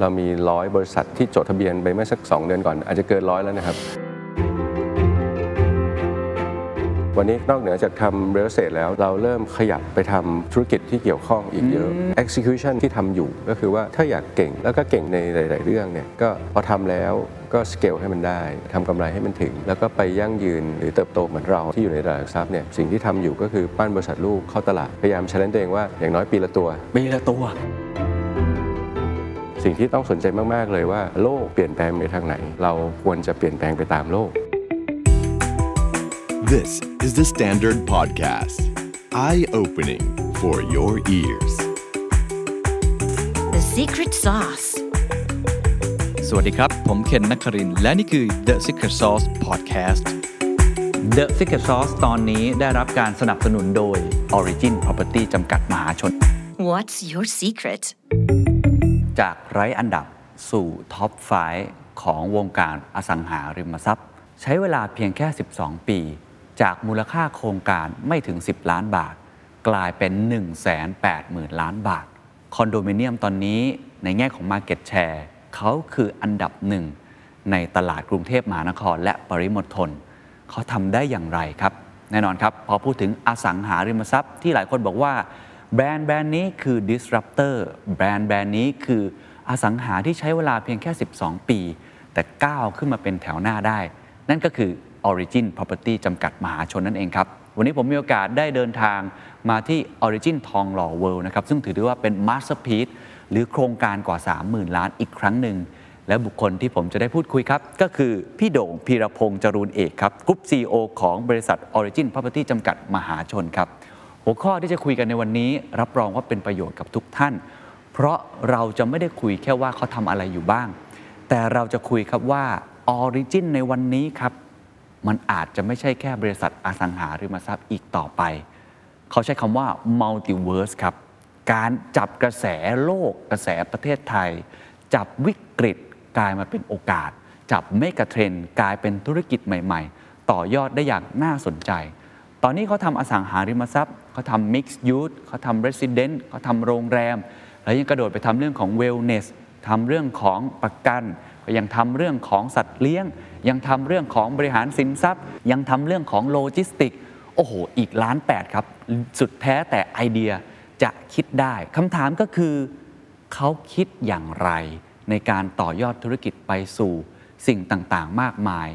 เรามีร้อยบริษัทที่จดทะเบียนไปเมื่อสัก 2 เดือนก่อน อาจจะเกินร้อยแล้วนะครับ วันนี้นอกเหนือจากทำ real estate แล้วเราเริ่มขยับไปทำธุรกิจที่เกี่ยวข้องอีกเยอะ execution ที่ทำอยู่ก็คือว่าถ้าอยากเก่งแล้วก็เก่งในหลาย ๆ เรื่องเนี่ยก็พอทำแล้วก็สเกลให้มันได้ทำกำไรให้มันถึง แล้วก็ไปยั่งยืนหรือเติบโตเหมือนเราที่อยู่ในตลาดหลักทรัพย์เนี่ยสิ่งที่ทำอยู่ก็คือปั้นบริษัทลูกเข้าตลาดพยายาม challenge ตัวเองว่าอย่างน้อยปีละตัวปีละตัว สิ่งที่ต้องสนใจมากๆเลยว่าโลกเปลี่ยนแปลงไปทางไหน เราควรจะเปลี่ยนแปลงไปตามโลก This is the Standard Podcast. Eye opening for your ears. The secret sauce. สวัสดีครับ ผมเคนนักครินทร์และนี่คือ The Secret Sauce Podcast The Secret Sauce ตอนนี้ได้รับการสนับสนุนโดย Origin Property จำกัดมหาชน What's your secret? จากไร้อันดับสู่ top five ของวงการอสังหาริมทรัพย์ ใช้เวลาเพียงแค่ 12 ปี จากมูลค่าโครงการไม่ถึง 10 ล้านบาท กลายเป็น 180,000 ล้านบาท คอนโดมิเนียมตอนนี้ในแง่ของ Market Share เขาคืออันดับหนึ่งในตลาดกรุงเทพมหานคร และปริมณฑลเขาทำได้อย่างไรครับ แน่นอนครับ พอพูดถึงอสังหาริมทรัพย์ที่หลายคนบอกว่า แบรนด์แบรนด์นี้คือ disruptor แบรนด์แบรนด์นี้คืออสังหาที่ใช้เวลาเพียงแค่ 12 ปี แต่ก้าวขึ้นมาเป็นแถวหน้าได้ นั่นก็คือ Origin Property จำกัดมหาชนนั่นเองครับ วันนี้ผมมีโอกาสได้เดินทางมาที่ Origin ทองหล่อเวิลด์นะครับ ซึ่งถือได้ว่าเป็น Masterpiece หรือโครงการกว่า 30,000 ล้านอีกครั้งหนึ่ง และบุคคลที่ผมจะได้พูดคุยครับ ก็คือพี่โด่งพีรพงษ์จรูนเอกครับกรุ๊ป CEO ของบริษัท Origin Property จำกัดมหาชนครับ หัวข้อที่จะคุยกันในวันนี้ รับรองว่าเป็นประโยชน์กับทุกท่าน เพราะเราจะไม่ได้คุยแค่ว่าเขาทำอะไรอยู่บ้าง แต่เราจะคุยครับว่า Origin ในวันนี้ครับ มันอาจจะไม่ใช่แค่บริษัทอสังหาริมทรัพย์อีกต่อไป เขาใช้คำว่า multiverse ครับ การจับกระแสโลกกระแสประเทศไทย จับวิกฤตกลายมาเป็นโอกาส จับเมกะเทรนด์กลายเป็นธุรกิจใหม่ ๆ ต่อยอดได้อย่างน่าสนใจ ตอนนี้เขาทำอสังหาริมทรัพย์เขาทำ mixed use เขาทำ resident เขาทำโรงแรม แล้วยังกระโดดไปทำเรื่องของ wellness ทำเรื่องของประกันก็ยังทำเรื่องของสัตว์เลี้ยง ยังทำเรื่องของบริหารสินทรัพย์ ยังทำเรื่องของโลจิสติก โอ้โห อีกล้านแปดครับ สุดแท้แต่ไอเดียจะคิดได้คำถามก็คือเขาคิดอย่างไรในการต่อยอดธุรกิจไปสู่สิ่งต่างๆ มากมาย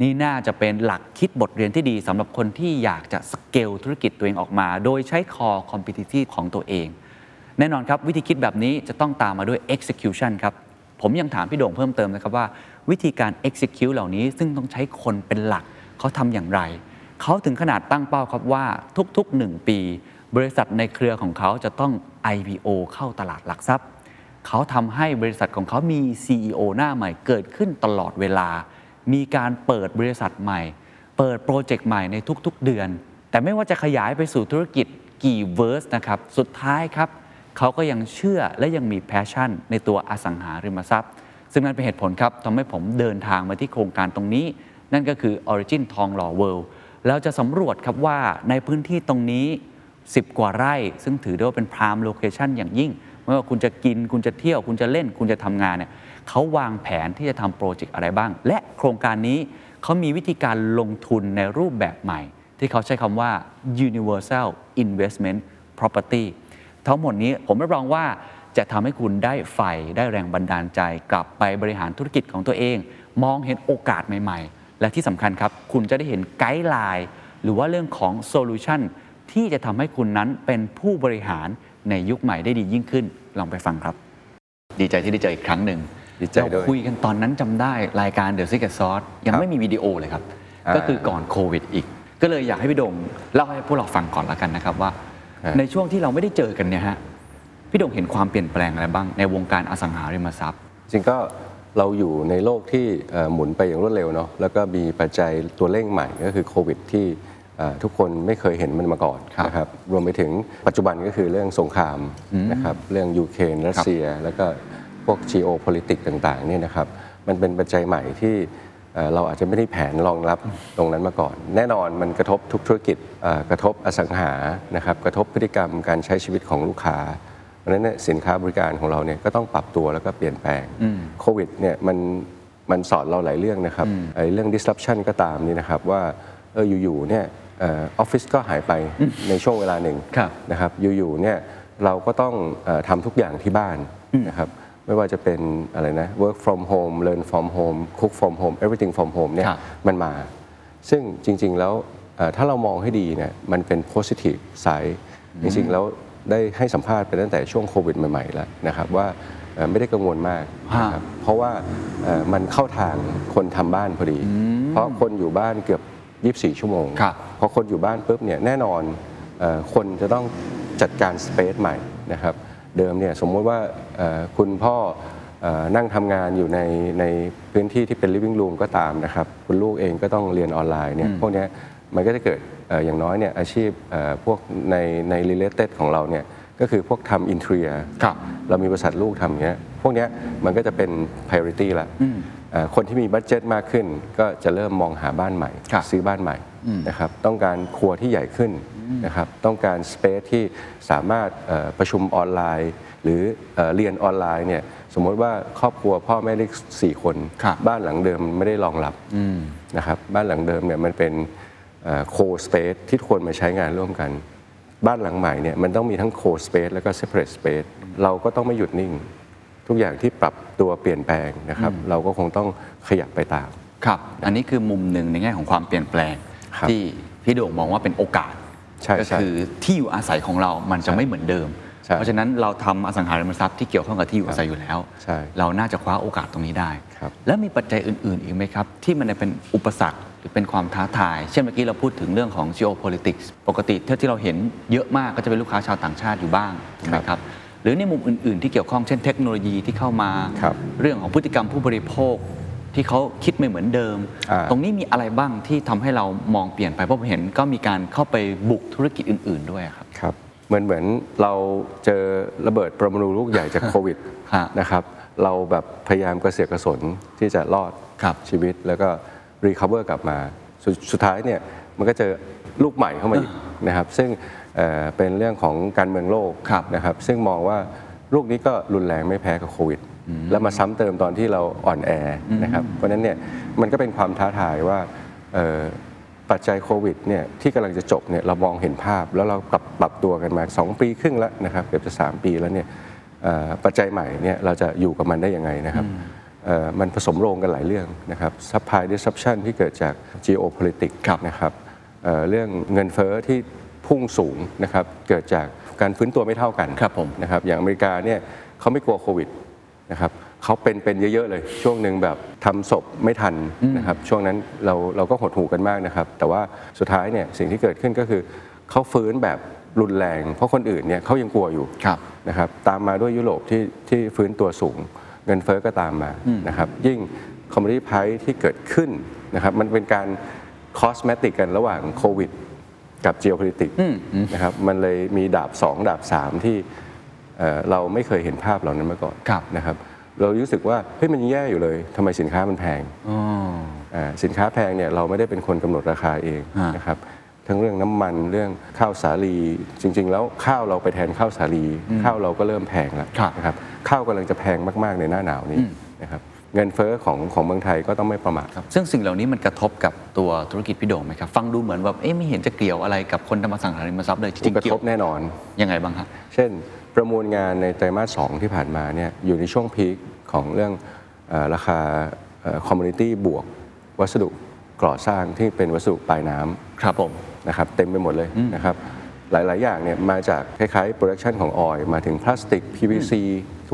นี่น่าจะเป็นหลักคิดบทเรียนที่ดีสำหรับคนที่อยากจะสเกลธุรกิจตัวเองออกมา โดยใช้คอคอมพิทิ v ของตัวเอง แน่นอนครับ วิธีคิดแบบนี้จะต้องตามมาด้วย execution ครับ ผมยังถามพี่โด่งเพิ่มเติมนะครับว่า วิธีการ execute เหล่านี้ซึ่งต้องใช้คนเป็นหลักเขาทำอย่างไร เขาถึงขนาดตั้งเป้าครับว่าทุกๆ 1 ปี บริษัทในเครือของเขาจะต้อง IPO เข้าตลาดหลักทรัพย์ เขาทำให้บริษัทของเขามี CEO หน้าใหม่เกิดขึ้นตลอดเวลา มีการเปิดบริษัทใหม่ เปิดโปรเจกต์ใหม่ในทุกๆเดือน แต่ไม่ว่าจะขยายไปสู่ธุรกิจกี่ verse นะครับ สุดท้ายครับ เขาก็ยังเชื่อและยังมี passion ในตัวอสังหาริมทรัพย์ ซึ่งนั่นเป็นเหตุผลครับทำให้ผมเดินทางมาที่โครงการตรงนี้ นั่นก็คือ Origin ทองหล่อ World เราจะสำรวจครับว่าในพื้นที่ตรงนี้ 10 กว่าไร่ ซึ่งถือได้ว่าเป็น prime location อย่างยิ่งไม่ว่าคุณจะกินคุณจะเที่ยว คุณจะเล่นคุณจะทำงานเนี่ย เขาวางแผนที่จะทำโปรเจกต์อะไรบ้าง และโครงการนี้เขามีวิธีการลงทุนในรูปแบบใหม่ ที่เขาใช้คำว่า universal investment property ทั้งหมดนี้ผมรับรองว่าจะทำให้คุณได้ไฟได้แรงบันดาลใจ กลับไปบริหารธุรกิจของตัวเอง มองเห็นโอกาสใหม่ ๆ และที่สำคัญครับ คุณจะได้เห็น guideline หรือว่าเรื่องของ solution ที่จะทำให้คุณนั้นเป็นผู้บริหารในยุคใหม่ได้ดียิ่งขึ้น ลองไปฟังครับ ดีใจที่ได้เจออีกครั้งหนึ่ง ดีใจด้วย เราคุยกันตอนนั้นจำได้รายการ The Secret Sauce ยังไม่มีวิดีโอเลยครับ อ่าก็คือก่อนโควิดอีก ก็เลยอยากให้พี่โดงเล่าให้พวกเราฟังก่อนแล้วกันนะครับว่าอ่าในช่วงที่เราไม่ได้เจอกันเนี่ยฮะพี่โดงเห็นความเปลี่ยนแปลงอะไรบ้างในวงการอสังหาริมทรัพย์ จริงก็เราอยู่ในโลกที่เอ่อหมุนไปอย่างรวดเร็วเนาะแล้วก็มีปัจจัยตัวเร่งใหม่ก็คือโควิดที่เอ่อทุกคนไม่เคยเห็นมันมาก่อนครับนะครับรวมไปถึงปัจจุบันก็คือเรื่องสงครามนะครับเรื่องยูเครนรัสเซีย แล้วก็ พวก geopolitics ต่างๆเนี่ยนะครับมันเป็นปัจจัยใหม่ที่เอ่อเราอาจจะไม่ได้แผนรองรับตรงนั้นมาก่อน แน่นอนมันกระทบทุกธุรกิจเอ่อกระทบอสังหานะครับกระทบพฤติกรรมการใช้ชีวิตของลูกค้าเพราะฉะนั้นเนี่ยสินค้าบริการของเราเนี่ยก็ต้องปรับตัวแล้วก็เปลี่ยนแปลงโควิดเนี่ยมันมันสอนเราหลายเรื่องนะครับไอ้เรื่อง disruption ก็ตามนี่นะครับว่าเอออยู่ๆเนี่ยเออออฟฟิศก็หายไปในช่วงเวลาหนึ่งครับนะครับอยู่ๆเนี่ยเราก็ต้องเออทำทุกอย่างที่บ้านนะครับ ไม่ว่าจะเป็นอะไรนะ work from home learn from home cook from home everything from home เนี่ยครับมันมา ซึ่งจริง ๆ แล้วเอ่อถ้าเรามองให้ดีเนี่ยมันเป็น positive side จริง ๆ แล้วได้ให้สัมภาษณ์ไปตั้งแต่ช่วงโควิดใหม่ ๆ แล้วนะครับว่าเอ่อไม่ได้กังวลมากนะครับเพราะว่าเอ่อมันเข้าทางคนทำบ้านพอดี เพราะคนอยู่บ้านเกือบ 24 ชั่วโมงครับพอคนอยู่บ้านปุ๊บเนี่ยแน่นอนเออคนจะต้องจัดการสเปซใหม่นะครับ เดิมเนี่ยสมมติว่าเอ่อคุณพ่อเอ่อนั่งทำงานอยู่ในในพื้นที่ที่เป็น living room ก็ตามนะครับ คุณลูกเองก็ต้องเรียนออนไลน์เนี่ยพวกเนี้ยมันก็จะเกิดเอ่ออย่างน้อยเนี่ยอาชีพเอ่อพวกในใน related ของเราเนี่ยก็คือพวกทำ interior ครับเรามีบริษัทลูกทำอย่างเงี้ยพวกเนี้ยมันก็จะเป็น priority ละเอ่อ คนที่มีบัตเจ็ตมากขึ้น ก็จะเริ่มมองหาบ้านใหม่ครับซื้อบ้านใหม่นะครับต้องการครัวที่ใหญ่ขึ้นนะครับต้องการสเปซที่สามารถเอ่อประชุมออนไลน์ หรือเอ่อเรียนออนไลน์เนี่ยสมมติว่าครอบครัวพ่อแม่เล็กสี่คนครับบ้านหลังเดิมไม่ได้รองรับนะครับบ้านหลังเดิมเนี่ยมันเป็นโคสเปซที่ทุกคนมาใช้งานร่วมกัน บ้านหลังใหม่เนี่ยมันต้องมีทั้งโคสเปซแล้วก็เซ p เ r a t e space เราก็ต้องไม่หยุดนิ่ง ทุกอย่างที่ปรับตัวเปลี่ยนแปลงนะครับ เราก็คงต้องขยับไปตาม ครับ อันนี้คือมุมหนึ่งในแง่ของความเปลี่ยนแปลง ครับที่พี่โด่งมองว่าเป็นโอกาส ใช่ก็ใช่คือที่อยู่อาศัยของเรามันจะไม่เหมือนเดิม ใช่เพราะฉะนั้นเราทำอสังหาริมทรัพย์ที่เกี่ยวข้องกับที่อยู่อาศัยอยู่แล้ว ใช่เราน่าจะคว้าโอกาสตรงนี้ได้ ครับ แล้วมีปัจจัยอื่น ๆ อีกไหมครับ ที่มันเป็นอุปสรรคหรือเป็นความท้าทาย เช่นเมื่อกี้เราพูดถึงเรื่องของ geopolitics ปกติเท่าที่เราเห็นเยอะมากก็จะเป็นลูกค้าชาวต่างชาติอยู่บ้างถูกไหมครับ หรือในมุมอื่น ๆ ที่เกี่ยวข้องเช่นเทคโนโลยีที่เข้ามาครับเรื่องของพฤติกรรมผู้บริโภคที่เขาคิดไม่เหมือนเดิมอ่าตรงนี้มีอะไรบ้างที่ทำให้เรามองเปลี่ยนไปเพราะผมเห็นก็มีการเข้าไปบุกธุรกิจอื่น ๆ ด้วยครับครับเหมือนเหมือนเราเจอระเบิดปรมาณูลูกใหญ่จากโควิดฮะนะครับเราแบบพยายามกระเสือกกระสนที่จะรอดครับชีวิตแล้วก็รีคา v เวอร์กลับมาสดสุดท้ายเนี่ยมันก็เจอลูกใหม่เข้ามาอีกนะครับ ซึ่ง เอ่อเป็นเรื่องของการเมืองโลกครับนะครับ ซึ่งมองว่าลูกนี้ก็รุนแรงไม่แพ้กับโควิด แล้วมาซ้ำเติมตอนที่เราอ่อนแอนะครับ เพราะฉะนั้นเนี่ยมันก็เป็นความท้าทายว่าเอ่อปัจจัยโควิดเนี่ยที่กำลังจะจบเนี่ยเรามองเห็นภาพ แล้วเราปรับปรับตัวกันมา 2 ปีครึ่งแล้วนะครับเกือบจะ 3 ปีแล้วเนี่ยเอ่อปัจจัยใหม่เนี่ยเราจะอยู่กับมันได้ยังไงนะครับเอ่อมันผสมโรงกันหลายเรื่องนะครับ supply disruption ที่เกิดจาก geopolitics ครับนะครับเอ่อเรื่องเงินเฟ้อที่ พุ่งสูงนะครับเกิดจากการฟื้นตัวไม่เท่ากันครับผมนะครับอย่างอเมริกาเนี่ยเขาไม่กลัวโควิดนะครับเขาเป็นเป็นเยอะๆเลย ช่วงหนึ่งแบบทำศพไม่ทันนะครับช่วงนั้นเราเราก็หดหูกันมากนะครับ แต่ว่าสุดท้ายเนี่ยสิ่งที่เกิดขึ้นก็คือเขาฟื้นแบบรุนแรง เพราะคนอื่นเนี่ยเขายังกลัวอยู่ครับนะครับตามมาด้วยยุโรปที่ที่ฟื้นตัวสูง เงินเฟ้อก็ตามมานะครับยิ่งคอมม o ดิตี้ไพรที่เกิดขึ้นนะครับมันเป็นการคอสเมติกกันระหว่างโควิด กับ geopolitics นะครับมันเลยมีดาบ 2 ดาบ 3 ที่เอ่อเราไม่เคยเห็นภาพเหล่านั้นมาก่อนครับนะครับเรารู้สึกว่าเฮ้ยมันยังแย่อยู่เลยทำไมสินค้ามันแพงอ๋ออ่าสินค้าแพงเนี่ยเราไม่ได้เป็นคนกำหนดราคาเองฮะนะครับทั้งเรื่องน้ำมันเรื่องข้าวสาลีจริง ๆ แล้วข้าวเราไปแทนข้าวสาลี ข้าวเราก็เริ่มแพงแล้วครับนะครับข้าวกำลังจะแพงมาก ๆ ในหน้าหนาวนี้นะครับ เงินเฟ้อของของเมืองไทยก็ต้องไม่ประมาทครับซึ่งสิ่งเหล่านี้มันกระทบกับตัวธุรกิจพี่โด่งไหมครับ ฟังดูเหมือนแบบเอ๊ะไม่เห็นจะเกี่ยวอะไรกับคนทำอสังหาริมทรัพย์เลยจผริลงกๆระเกี่ทยวบแน่นอนยังไงบ้างครับเช่น ประมูลงานในไตรมาสสองที่ผ่านมาเนี่ยอยู่ในช่วง peak ของเรื่องเออราคา commodity บวก วัสดุก่อสร้างที่เป็นวัสดุปลายน้ำครับผมนะครับเต็มไปหมดเลยนะครับหลาย ๆ อย่างเนี่ยมาจากคล้ายๆ production ของ oil มาถึงพลาสติก PVC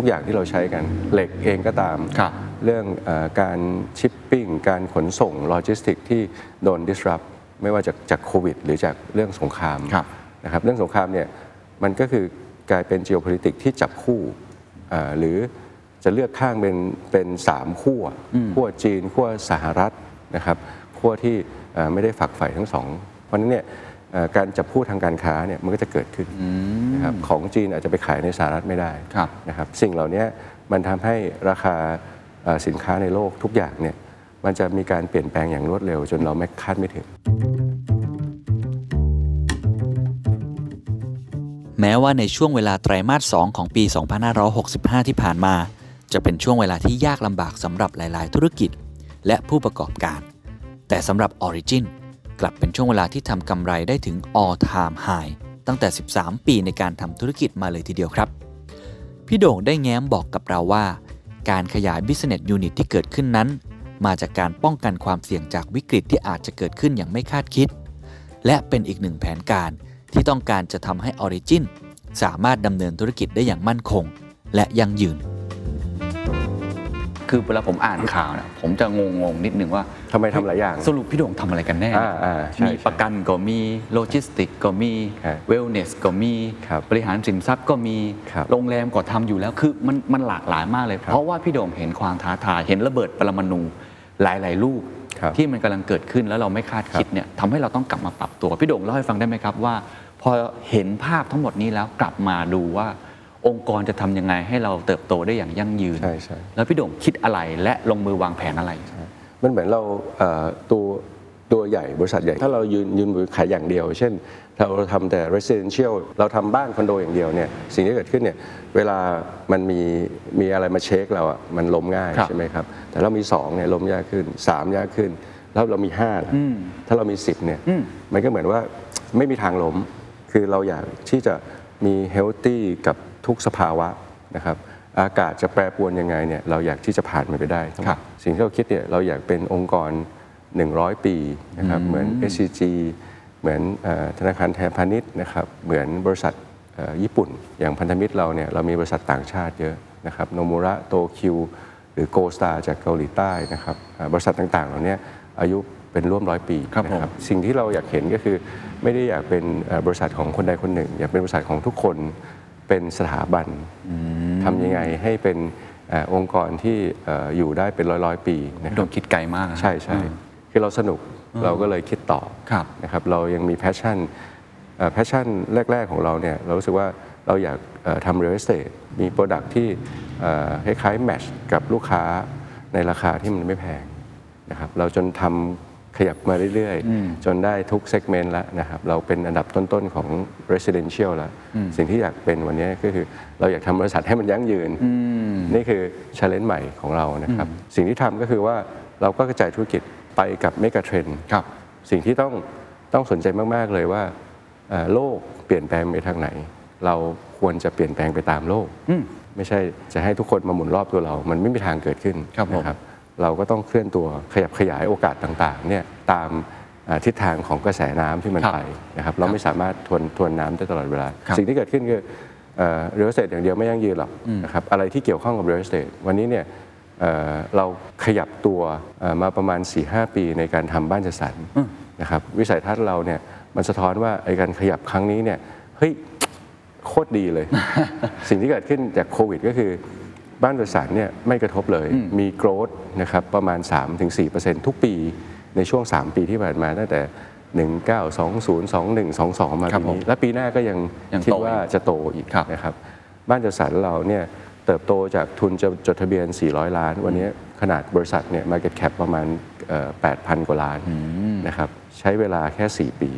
ทุกอย่างที่เราใช้กัน เหล็กเองก็ตาม ครับ เรื่องเออการชิปปิ้ง การขนส่งโลจิสติกที่โดน disrupt ไม่ว่าจากจากโควิด หรือจากเรื่องสงครามครับ นะครับเรื่องสงครามเนี่ยมันก็คือกลายเป็น geopolitics ที่จับคู่อ่าหรือจะเลือกข้างเป็นเป็นสามขั้วขั้วจีนขั้วสหรัฐนะครับขั้วที่เอ่อไม่ได้ฝักใฝ่ทั้งสองเพราะฉะนั้นเนี่ยเอ่อ การจับคู่ทางการค้าเนี่ยมันก็จะเกิดขึ้นนะครับของจีนอาจจะไปขายในสหรัฐไม่ได้ครับนะครับสิ่งเหล่านี้มันทำให้ราคาเอ่อสินค้าในโลกทุกอย่างเนี่ยมันจะมีการเปลี่ยนแปลงอย่างรวดเร็ว จนเราไม่คาดไม่ถึงแม้ม้ว่าในช่วงเวลาไตรมาส 2 ของปี 2565 ที่ผ่านมา จะเป็นช่วงเวลาที่ยากลำบากสำหรับหลาย ๆ ธุรกิจ และผู้ประกอบการ แต่สำหรับ Origin กลับเป็นช่วงเวลาที่ทำกำไรได้ถึง all time high ตั้งแต่ 13 ปีในการทำธุรกิจมาเลยทีเดียวครับ พี่โด่งได้แง้มบอกกับเราว่า การขยาย Business Unit ที่เกิดขึ้นนั้น มาจากการป้องกันความเสี่ยงจากวิกฤตที่อาจจะเกิดขึ้นอย่างไม่คาดคิด และเป็นอีกหนึ่งแผนการที่ต้องการจะทำให้ Origin สามารถดำเนินธุรกิจได้อย่างมั่นคง และยั่งยืน คือเวลาผมอ่านข่าวนะผมจะงงๆนิดนึงว่าทำไมทำหลายอย่าง สรุปพี่โด่งทำอะไรกันแน่อ่าอ่าใช่มีใช่ประกันก็มีโลจิสติกก็มีครับ wellness ก็มีครับบริหารสินทรัพย์ก็มีครับโรงแรมก็ทำอยู่แล้วคือมันมันหลากหลายมากเลยครับเพราะว่าพี่โด่งเห็นความท้าทาย เห็นระเบิดปรมาณูหลาย ๆ ลูกครับที่มันกำลังเกิดขึ้นแล้วเราไม่คาดคิดเนี่ยทำให้เราต้องกลับมาปรับตัว พี่โด่งเล่าให้ฟังได้ไหมครับว่า พอเห็นภาพทั้งหมดนี้แล้วกลับมาดูว่า องค์กรจะทำยังไงให้เราเติบโตได้อย่างยั่งยืน ใช่ใช่ แล้วพี่โด่งคิดอะไรและลงมือวางแผนอะไร มันเหมือนเราเอ่อตัวตัวใหญ่บริษัทใหญ่ ถ้าเรายืนยืนมือขายอย่างเดียว เช่น เราทำแต่ residential เราทำบ้านคอนโดอย่างเดียวเนี่ยสิ่งที่เกิดขึ้นเนี่ยเวลามันมีมีอะไรมาเช็คเราอะมันล้มง่ายครับ ใช่ไหมครับ แต่เรามี2เนี่ยล้มยากขึ้น 3 ยากขึ้น แล้วเรามี5ล่ะถ้าเรามี 10เนี่ยมันก็เหมือนว่าไม่มีทางล้ม คือเราอยากที่จะมี healthy กับ ทุกสภาวะนะครับอากาศจะแปรปรวนยังไงเนี่ยเราอยากที่จะผ่านมันไปได้ทั้งหมดครับสิ่งที่เราคิดเนี่ยเราอยากเป็นองค์กร 100 ปีนะครับเหมือน SCG เหมือนเออธนาคารแทนพาณิชย์นะครับเหมือนบริษัทเอ่อญี่ปุ่น อย่างพันธมิตรเราเนี่ยเรามีบริษัทต่างชาติเยอะนะครับโนมูระโตคิวหรือโกสตาจากเกาหลีใต้นะครับเอ่อบริษัทต่างๆเหล่านี้อายุเป็นร่วมร้อยปีครับผมนะสิ่งที่เราอยากเห็นก็คือไม่ได้อยากเป็นเอ่อบริษัทของคนใดคนหนึ่ง อยากเป็นบริษัทของทุกคน เป็นสถาบันทำยังไงให้เป็นเอ่อองค์กรที่เอ่ออยู่ได้เป็นร้อยร้อยๆปีนะคโดรับนคิดไกลมากนะใช่ใช่คือเราสนุกเราก็เลยคิดต่อครับนะครับเรายังมี passion passion แรก ๆของเราเนี่ยเรารู้สึกว่าเราอยากเอ่อทำ real estate มี product ที่เอ่อคล้ายๆ match กับลูกค้าในราคาที่มันไม่แพงนะครับเราจนทำ ขยับมาเรื่อยๆ จนได้ทุก segment แล้วนะครับเราเป็นอันดับต้นๆของ residential แล้ว สิ่งที่อยากเป็นวันนี้ก็คือเราอยากทำบริษัทให้มันยั่งยืน นี่คือ challenge ใหม่ของเรานะครับ สิ่งที่ทำก็คือว่าเราก็กระจายธุรกิจไปกับเมกะเทรนด์ครับสิ่งที่ต้องต้องสนใจมากๆเลยว่าเอ่อโลกเปลี่ยนแปลงไปทางไหน เราควรจะเปลี่ยนแปลงไปตามโลก ไม่ใช่จะให้ทุกคนมาหมุนรอบตัวเรา มันไม่มีทางเกิดขึ้นครับผมนะ เราก็ต้องเคลื่อนตัวขยับขยายโอกาสต่างๆเนี่ยตามอ่าทิศทางของกระแสน้ำที่มันครับไปนะครับเราไม่สามารถทวนทวนน้ำได้ตลอดเวลาครับสิ่งที่เกิดขึ้นคือ real estate อย่างเดียวไม่ยั่งยืนหรอกนะครับอะไรที่เกี่ยวข้องกับ real estate วันนี้เนี่ยเอ่อเราขยับตัวเอ่อมาประมาณ 4-5 ปีในการทำบ้านจัดสรรนะครับวิสัยทัศน์เราเนี่ยมันสะท้อนว่าไอ้การขยับครั้งนี้เนี่ยเฮ้ยโคตรดีเลย สิ่งที่เกิดขึ้นจากโควิดก็คือ บ้านจัดสรรเนี่ยไม่กระทบเลยมีโกรธนะครับประมาณ 3-4%ทุกปีในช่วง 3 ปีที่ผ่านมาตั้งแต่ 1920 21 22 มาครับปีผมนี้ และปีหน้าก็ยังยังคิดโตว่าอีกจะโตอีกครับนะครับบ้านจัดสรรเราเนี่ยเติบโตจากทุนจะจดทะเบียน 400 ล้าน วันนี้ขนาดบริษัทเนี่ย market cap ประมาณเอ่อ8,000 กว่าล้านนะครับ ใช้เวลาแค่ 4 ปี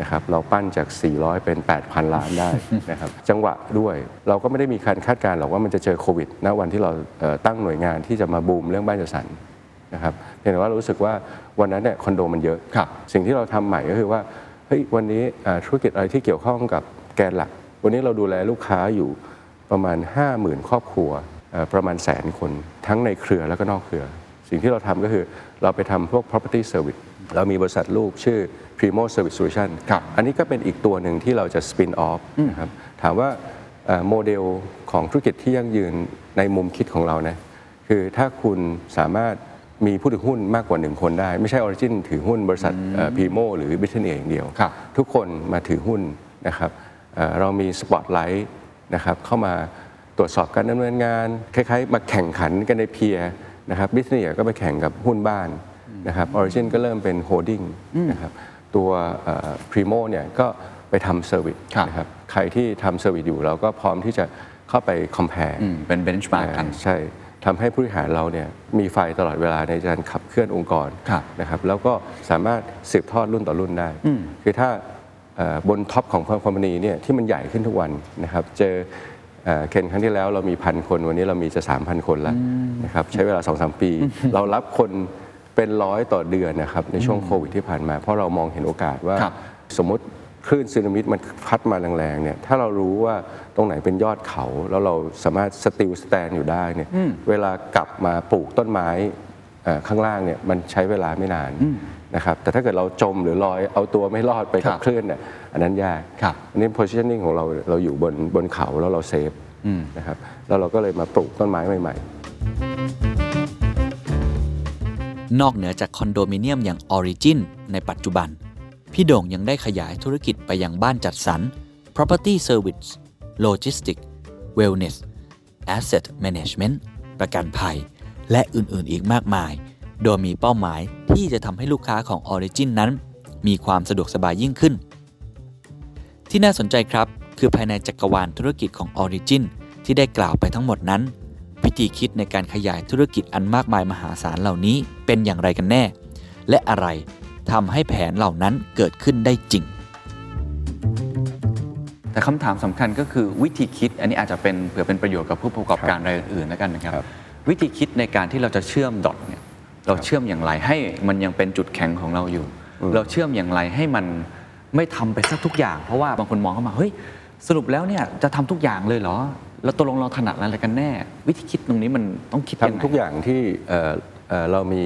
นะครับเราปั้นจาก 400 เป็น 8,000 ล้านได้นะครับจังหวะด้วยเราก็ไม่ได้มีการคาดการณ์หรอกว่ามันจะเจอโควิดณวันที่เราเอ่อตั้งหน่วยงานที่จะมาบูมเรื่องบ้านจัดสรรนะครับเพียงแต่ว่าเรารู้สึกว่าวันนั้นเนี่ยคอนโดมันเยอะครับสิ่งที่เราทำใหม่ก็คือว่าเฮ้ยวันนี้อ่าธุรกิจอะไรที่เกี่ยวข้องกับแกนหลัก วันนี้เราดูแลลูกค้าอยู่ประมาณ 50,000 ครอบครัวเอ่อประมาณแสนคนทั้งในเครือแล้วก็นอกเครือ สิ่งที่เราทำก็คือเราไปทำพวก property service เรามีบริษัทลูกชื่อ Primo Service Solution ครับอันนี้ก็เป็นอีกตัวหนึ่งที่เราจะ spin off นะครับถามว่าเอ่อโมเดลของธุรกิจที่ยั่งยืนในมุมคิดของเรานะคือถ้าคุณสามารถมีผู้ถือหุ้นมากกว่าหนึ่งคนได้ ไม่ใช่ออริจินถือหุ้นบริษัทพรีโมหรือบริทาเนียอย่างเดียวครับทุกคนมาถือหุ้นนะครับเอ่อเรามีสปอตไลท์นะครับเข้ามาตรวจสอบการดำเนินงาน คล้ายๆ มาแข่งขันกันใน peer นะครับ business ก็ไปแข่งกับหุ้นบ้าน นะครับออริจินก็เริ่มเป็น holdingนะครับตัวพรีโมเนี่ยก็ไปทำ service ครับนะครับใครที่ทำ service อยู่เราก็พร้อมที่จะเข้าไป compare อืมเป็น benchmark กันใช่ทำให้ผู้บริหารเราเนี่ยมีไฟตลอดเวลาในการขับเคลื่อนองค์กรครับนะครับแล้วก็สามารถสืบทอดรุ่นต่อรุ่นได้ คือถ้าเเอ่อบน top ของ company เนี่ยที่มันใหญ่ขึ้นทุกวันนะครับเจอเอ่อเคนครั้งที่แล้วเรามีพันคนวันนี้เรามีจะ 3,000 คนแล้วนะครับใช้เวลา 2-3 ปี เรารับคน เป็นร้อยต่อเดือนนะครับในช่วงโควิดที่ผ่านมา เพราะเรามองเห็นโอกาสว่า ครับสมมติคลื่นสึนามิมันพัดมาแรงๆเนี่ยถ้าเรารู้ว่าตรงไหนเป็นยอดเขาแล้วเราสามารถ still stand อยู่ได้เนี่ยเวลากลับมาปลูกต้นไม้เอ่อข้างล่างเนี่ยมันใช้เวลาไม่นานนะครับแต่ถ้าเกิดเราจมหรือลอยเอาตัวไม่รอดไปกับครับคลื่นเนี่ยอันนั้นยากครับ อันนี้ positioning ของเราเราอยู่บนบนเขาแล้วเรา safeนะครับแล้วเราก็เลยมาปลูกต้นไม้ใหม่ ๆ นอกเหนือจากคอนโดมิเนียมอย่าง Origin ในปัจจุบัน พี่โด่งยังได้ขยายธุรกิจไปยังบ้านจัดสรร Property Service Logistics Wellness Asset Management ประกันภัย และอื่นๆอีกมากมาย โดยมีเป้าหมายที่จะทำให้ลูกค้าของ Origin นั้น มีความสะดวกสบายยิ่งขึ้น ที่น่าสนใจครับ คือภายในจักรวาลธุรกิจของ Origin ที่ได้กล่าวไปทั้งหมดนั้น วิธีคิดในการขยายธุรกิจอันมากมายมหาศาลเหล่านี้เป็นอย่างไรกันแน่ และอะไรทำให้แผนเหล่านั้นเกิดขึ้นได้จริง แต่คำถามสำคัญก็คือวิธีคิดอันนี้อาจจะเป็นเผื่อเป็นประโยชน์กับผู้ประกอบการรายอื่นๆแล้วกันนะครับครับวิธีคิดในการที่เราจะเชื่อมดอทเนี่ยเราเชื่อมอย่างไรให้มันยังเป็นจุดแข็งของเราอยู่ เราเชื่อมอย่างไรให้มันไม่ทำไปสักทุกอย่าง เพราะว่าบางคนมองเข้ามาเฮ้ยสรุปแล้วเนี่ยจะทำทุกอย่างเลยเหรอ แล้วตกลงเราถนัดอะไรกันแน่ วิธีคิดตรงนี้มันต้องคิดยังไง ทำทุกอย่างที่เอ่อเอ่อเรามี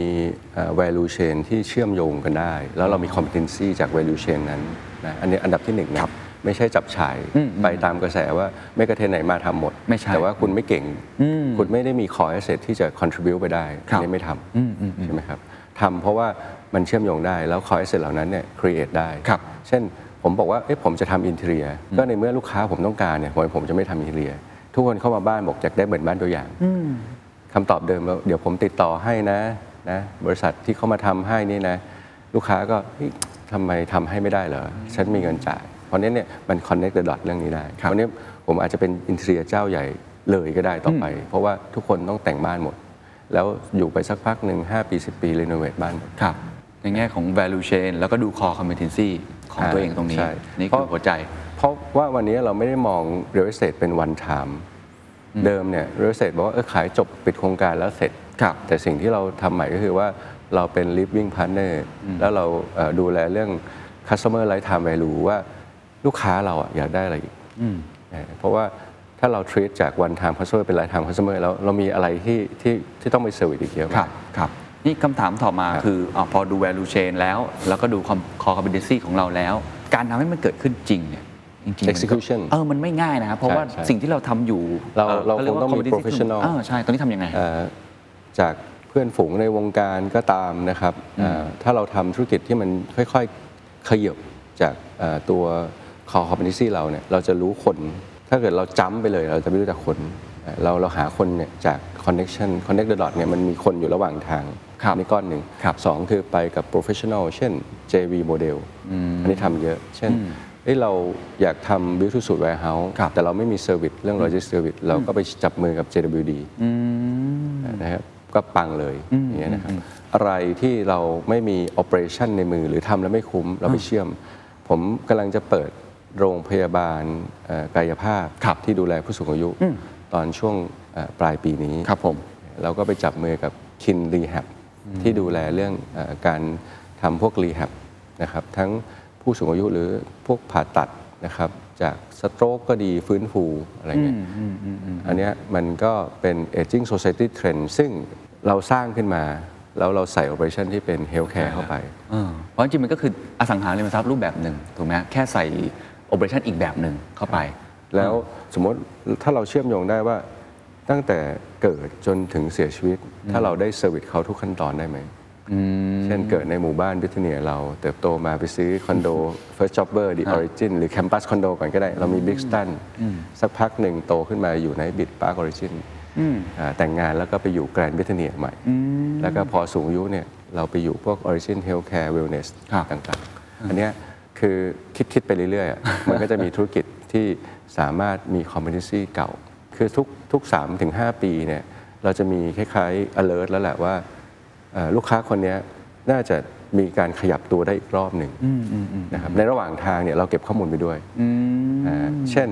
เอ่อ value chain ที่เชื่อมโยงกันได้ แล้วเรามี competency จาก value chain นั้นนะอันนี้อันดับที่หนึ่งนะไม่ใช่จับฉายไปตามกระแสว่าไม่กระเทนไหนมาทำหมด ไม่ใช่แต่ว่าคุณไม่เก่ง คุณไม่ได้มี core asset ที่จะ contribute ไปได้ครัอับนนี้ไม่ทำใช่ไหมครับทำเพราะว่ามันเชื่อมโยงได้แล้ว core asset เหล่านั้นเนี่ย create ได้ ครับ เช่นผมบอกว่าเอ๊ะผมจะทำอินเท i รียก็ในเมื่อลูกค้าผมต้องการเนี่ยทำไมผมจะไม่ทำอินเท i รีย ทุกคนเข้ามาบ้านบอกอยากได้เหมือนบ้านตัวอย่างคำตอบเดิมว่าเดี๋ยวผมติดต่อให้นะนะบริษัทที่เขามาทำให้นี่นะ ลูกค้าก็เฮ้ยทำไมทำให้ไม่ได้เหรอฉันมีเงินจ่าย เพราะฉะนั้นเนี่ยมัน connect the dot เรื่องนี้ได้วันนี้ผมอาจจะเป็นอินเทรียเจ้าใหญ่เลยก็ได้ต่อไป เพราะว่าทุกคนต้องแต่งบ้านหมด แล้วอยู่ไปสักพักหนึ่ง5ปี 10 ปีรีโนเวทบ้านหมดครับในแง่ของ value chain แล้วก็ดู core competency ของตัวเองตรงนี้ใช่นี่เพคือราะหัวใจเพ ราะว่าวันนี้เราไม่ได้มอง real estate เป็น one time เดิมเนี่ย real estate บอกว่าเออขายจบปิดโครงการแล้วเสร็จครับแต่สิ่งที่เราทำใหม่ก็คือว่าเราเป็น living partner แล้วเราเอ่อดูแลเรื่อง customer lifetime value ว่าลูกค้าเราอะอยากได้อะไรอีกเออเพราะว่าถ้าเรา treat จาก one time customer เป็น lifetime customer แล้วเรามีอะไรที่ที่ที่ต้องไป service อีกเยอะคมารักบครับนี่คำถามต่อมาคืออาพอดู value chain แล้ว แล้วก็ดู core competency ของเราแล้ว การทำให้มันเกิดขึ้นจริงเนี่ย จริงๆมันก็ Execution เออมันไม่ง่ายนะครับ เพราะว่าใช่ใช่สิ่งที่เราทำอยู่เราอ่อเราขยกว่คงต้องมี competency professional เออใช่ตอนนี้ทำยังไง เอ่อจากเพื่อนฝูงในวงการก็ตามนะครับเอ่อถ้าเราทำธุรกิจที่มันค่อยๆ ขยับจากเอ่อตัว core competency เราเนี่ยเราจะรู้คน ถ้าเกิดเราจ้ำไปเลย เราจะไม่รู้จักคนเอ่อเราเราหาคนเนี่ยจาก connection connect the dot เนี่ยมันมีคนอยู่ระหว่างทางครับนี่ก้อนหนึ่งครับ สองคือไปกับ professional เช่น JV model อันนี้ทำเยอะ เช่น เอ้ยเราอยากทำ build to suit warehouse ครับ แต่เราไม่มี service เรื่อง logistics service เราก็ไปจับมือกับ JWD นะครับก็ปังเลยอย่างเงี้ยนะครับอะไรที่เราไม่มี operation ในมือหรือทำแล้วไม่คุ้มเราไปเชื่อม ผมกำลังจะเปิดโรงพยาบาลเอ่อกายภาพครับที่ดูแลผู้สูงอายุ ตอนช่วงเอ่อปลายปีนี้ครับผม เราก็ไปจับมือกับคินรีแฮบที่ดูแลเรื่องเออการทำพวกรีแฮบนะครับทั้ง ผู้สูงอายุหรือพวกผ่าตัดนะครับ จากสโตรกก็ดีฟื้นฟูอะไรเงี้ยอันเนี้ยมันก็เป็น aging society trend ซึ่งเราสร้างขึ้นมา แล้วเราใส่ operation ที่เป็น healthcare เข้าไปเออเพราะจริงๆมันก็คืออสังหาริมทรัพย์รูปแบบหนึ่งถูกไหมแค่ใส่ operation อีกแบบหนึ่งเข้าไป แล้วสมมติถ้าเราเชื่อมโยงได้ว่าตั้งแต่เกิดจนถึงเสียชีวิต ถ้าเราได้เซอร์วิสเขาทุกขั้นตอนได้ไหม เช่นเกิดในหมู่บ้านบิทเนียเราเติบโตมาไปซื้อคอนโด First Jobber The Origin หรือ Campus Condo ก่อนก็ได้ เรามี Big Stan สักพักหนึ่งโตขึ้นมาอยู่ใน Bit Park Origin อ่าแต่งงานแล้วก็ไปอยู่แกรนด์บิทเนียใหม่ แล้วก็พอสูงอายุเนี่ยเราไปอยู่พวก Origin Healthcare Wellness ครับต่างๆ อันเนี้ยคือคิดคิดไปเรื่อยๆอะมันก็จะมีธุรกิจที่สามารถมี competency เก่า คือทุกทุก3ถึง5ปีเนี่ยเราจะมีคล้ายๆ alert แล้วแหละว่าเอ่อ ลูกค้าคนเนี้ยน่าจะมีการขยับตัวได้อีกรอบหนึ่งนะครับในระหว่างทางเนี่ยเราเก็บข้อมูลไปด้วยอ่าเช่น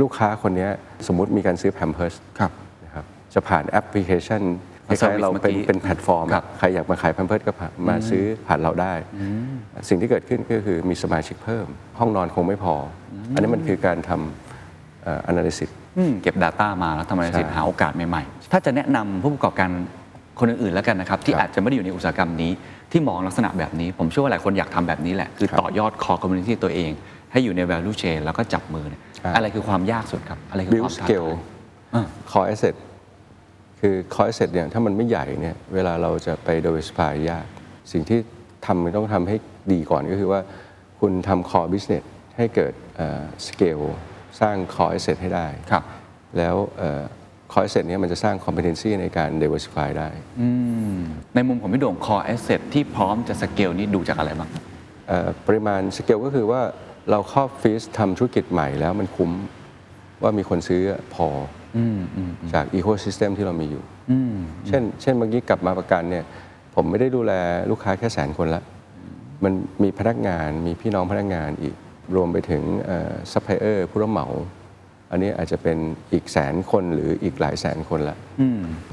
ลูกค้าคนเนี้ยสมมุติมีการซื้อแพมเพิร์สครับนะครับจะผ่านแอปพลิเคชันเอาคล้ายๆเราเป็น service เมื่อกี้เป็นแพลตฟอร์มครับใครอยากมาขายแพมเพิร์สก็ผ่านมาซื้อผ่านเราได้ สิ่งที่เกิดขึ้นก็คือมีสมาชิกเพิ่ม ห้องนอนคงไม่พอออันนี้มันคือการทำเอ่อ analysis อืมเก็บ Data มาแล้วทำอะไรสิหาโอกาสใหม่ๆ ถ้าจะแนะนำผู้ประกอบการ คนอื่นๆแล้วกันนะครับ ที่ครับอาจจะไม่ได้อยู่ในอุตสาหกรรมนี้ ที่มองลักษณะแบบนี้ ผมเชื่อว่าหลายคนอยากทำแบบนี้แหละ คือครับต่อยอด core community ตัวเอง ให้อยู่ใน value chain แล้วก็จับมือเนี่ยครับอะไรคือความยากสุดครับ อะไรคือ build ความท้าทาย scale อ่า core asset คือ core asset เนี่ยถ้ามันไม่ใหญ่เนี่ยเวลาเราจะไป diversify ยาก สิ่งที่ทำมันต้องทำให้ดีก่อนก็คือว่า คุณทำ core business ให้เกิดเอ่อ scale สร้าง core asset ให้ได้ครับแล้ว เอ่อ core asset เนี่ยมันจะสร้าง competency ในการ diversify ได้ ในมุมของพี่โด่ง core asset ที่พร้อมจะสเกลนี้ดูจากอะไรบ้างเอ่อปริมาณสเกลก็คือว่าเราครอบฟีสทำธุรกิจใหม่แล้วมันคุ้มว่ามีคนซื้อพออจากอีโค y ิสเต็มที่เรามีอยู่ เช่น เช่นเมื่อกี้กลับมาประกันเนี่ยผมไม่ได้ดูแลลูกค้าแค่แสนคนละมันมีพนักงานมีพี่น้องพนักงานอีก รวมไปถึงซัพพลายเออร์ผู้รับเหมา อันนี้อาจจะเป็นอีกแสนคนหรืออีกหลายแสนคนละ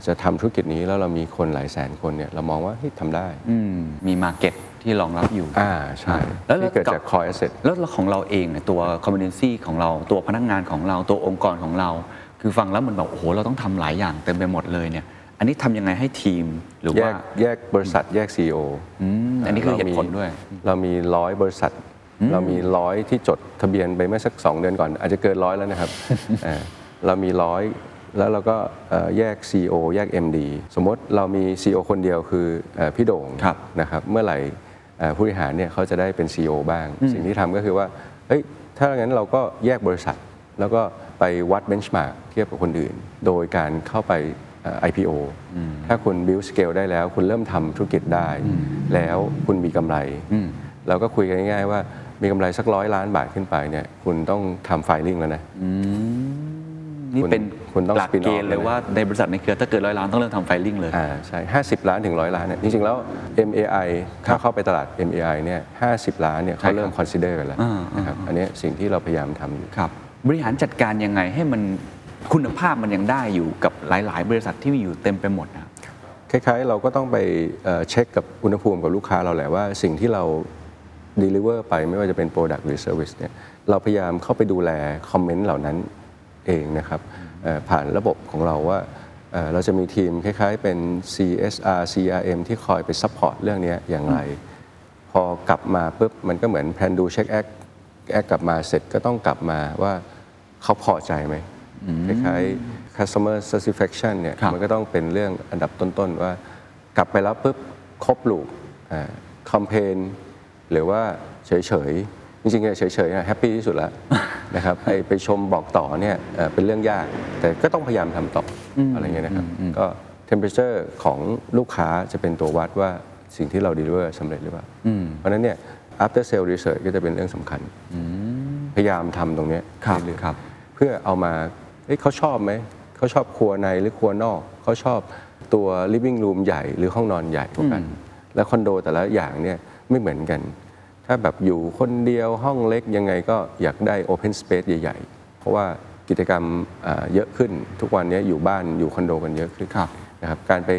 จะทำธุรกิจนี้แล้วเรามีคนหลายแสนคนเนี่ยเรามองว่าเฮ้ยทำได้ อืมมี market ที่รองรับอยู่ อ่าใช่แล้วแล้วที่เกิดกับจาก core asset แล้วแล้วของเราเองเนี่ยตัว community ของเราตัวพนักงานของเราตัวองค์กรของเรา คือฟังแล้วมันแบบโอ้โหเราต้องทำหลายอย่างเต็มไปหมดเลยเนี่ย อันนี้ทำยังไงให้ทีมหรือว่าแยกแยกบริษัทแยก CEO อืมอันนี้คือเหตุผลด้วย เรามีร้อยบริษัท เรามีร้อยที่จดทะเบียนไปเมื่อสัก 2 เดือนก่อน อาจจะเกินร้อยแล้วนะครับเอ่อเรามีร้อยแล้วเราก็เอ่อแยก CEO แยก MD สมมติเรามี CEO คนเดียวคือเอ่อพี่โด่งครับนะครับเมื่อไหร่เอ่อผู้บริหารเนี่ยเขาจะได้เป็น CEO บ้าง สิ่งที่ทำก็คือว่าเฮ้ยถ้างั้นเราก็แยกบริษัท แล้วก็ไปวัด benchmark เทียบกับคนอื่น โดยการเข้าไปเอ่อ IPO ถ้าคุณ build scale ได้แล้ว คุณเริ่มทำธุรกิจได้ แล้วคุณมีกำไร เราก็คุยกันง่ายๆว่า มีกำไรสักร้อยล้านบาทขึ้นไปเนี่ยคุณต้องทำไฟลิ่งแล้วนะนี่เป็นคุณต้องหลัก spin เก off ณฑ์เลยเลยนะ ว่าในบริษัทในเครือถ้าเกิดร้อยล้านต้องเริ่มทำไฟลิ่งเลย อ่าใช่50ล้านถึงร้อยล้านเนี่ยจริง ๆ แล้ว MAI ถ้าเข้าไปตลาด MAI เนี่ย50ล้านเนี่ยเขาเริ่ม consider กันแล้วอ่า นะครับอันเนี้ยสิ่งที่เราพยายามทำอยู่ ครับ บริหารจัดการยังไงให้มันคุณภาพมันยังได้อยู่กับหลาย ๆ บริษัทที่มีอยู่เต็มไปหมดนะครับคล้ายๆ เราก็ต้องไปเอ่อเช็คกับอุณหภูมิกับลูกค้าเราแหละว่าสิ่งที่เรา deliver ไปไม่ว่าจะเป็น Product หรือ Service เนี่ยเราพยายามเข้าไปดูแลคอมเมนต์เหล่านั้นเองนะครับเอ่อผ่านระบบของเราว่าเอ่อเราจะมีทีมคล้ายๆ เป็น CSR CRM ที่คอยไป support เรื่องเนี้ยอย่างไร พอกลับมาปุ๊บมันก็เหมือน plan do check act act กลับมาเสร็จก็ต้องกลับมาว่าเขาพอใจไหมคล้ายๆ customer satisfaction เนี่ยครับมันก็ต้องเป็นเรื่องอันดับต้นๆ ว่ากลับไปแล้วปุ๊บครับลูกค้า complain หรือว่าเฉยๆจริงๆเฉยๆ happy ที่สุดแล้วนะครับไอไปชมบอกต่อเนี่ยเอ่อเป็นเรื่องยาก แต่ก็ต้องพยายามทำต่อออะไรเงี้ยนะครับ ก็ temperature ของลูกค้าจะเป็นตัววัดว่าสิ่งที่เรา deliver สำเร็จหรือเปล่า เพราะฉะนั้นเนี่ย after sale research ก็จะเป็นเรื่องสำคัญ พยายามทำตรงเนี้ยครับเอยๆครับ เพื่อเอามาเอ้ยเขาชอบไหม เขาชอบครัวในหรือครัวนอก เขาชอบตัว living room ใหญ่หรือห้องนอนใหญ่กว่ากัน แล้วคอนโดแต่ละอย่างเนี่ย ไม่เหมือนกัน ถ้าแบบอยู่คนเดียวห้องเล็กยังไงก็อยากได้ open space ใหญ่ ๆ เพราะว่ากิจกรรมอ่าเยอะขึ้นทุกวันนี้อยู่บ้านอยู่คอนโดกันเยอะขึ้นครับนะครับการไป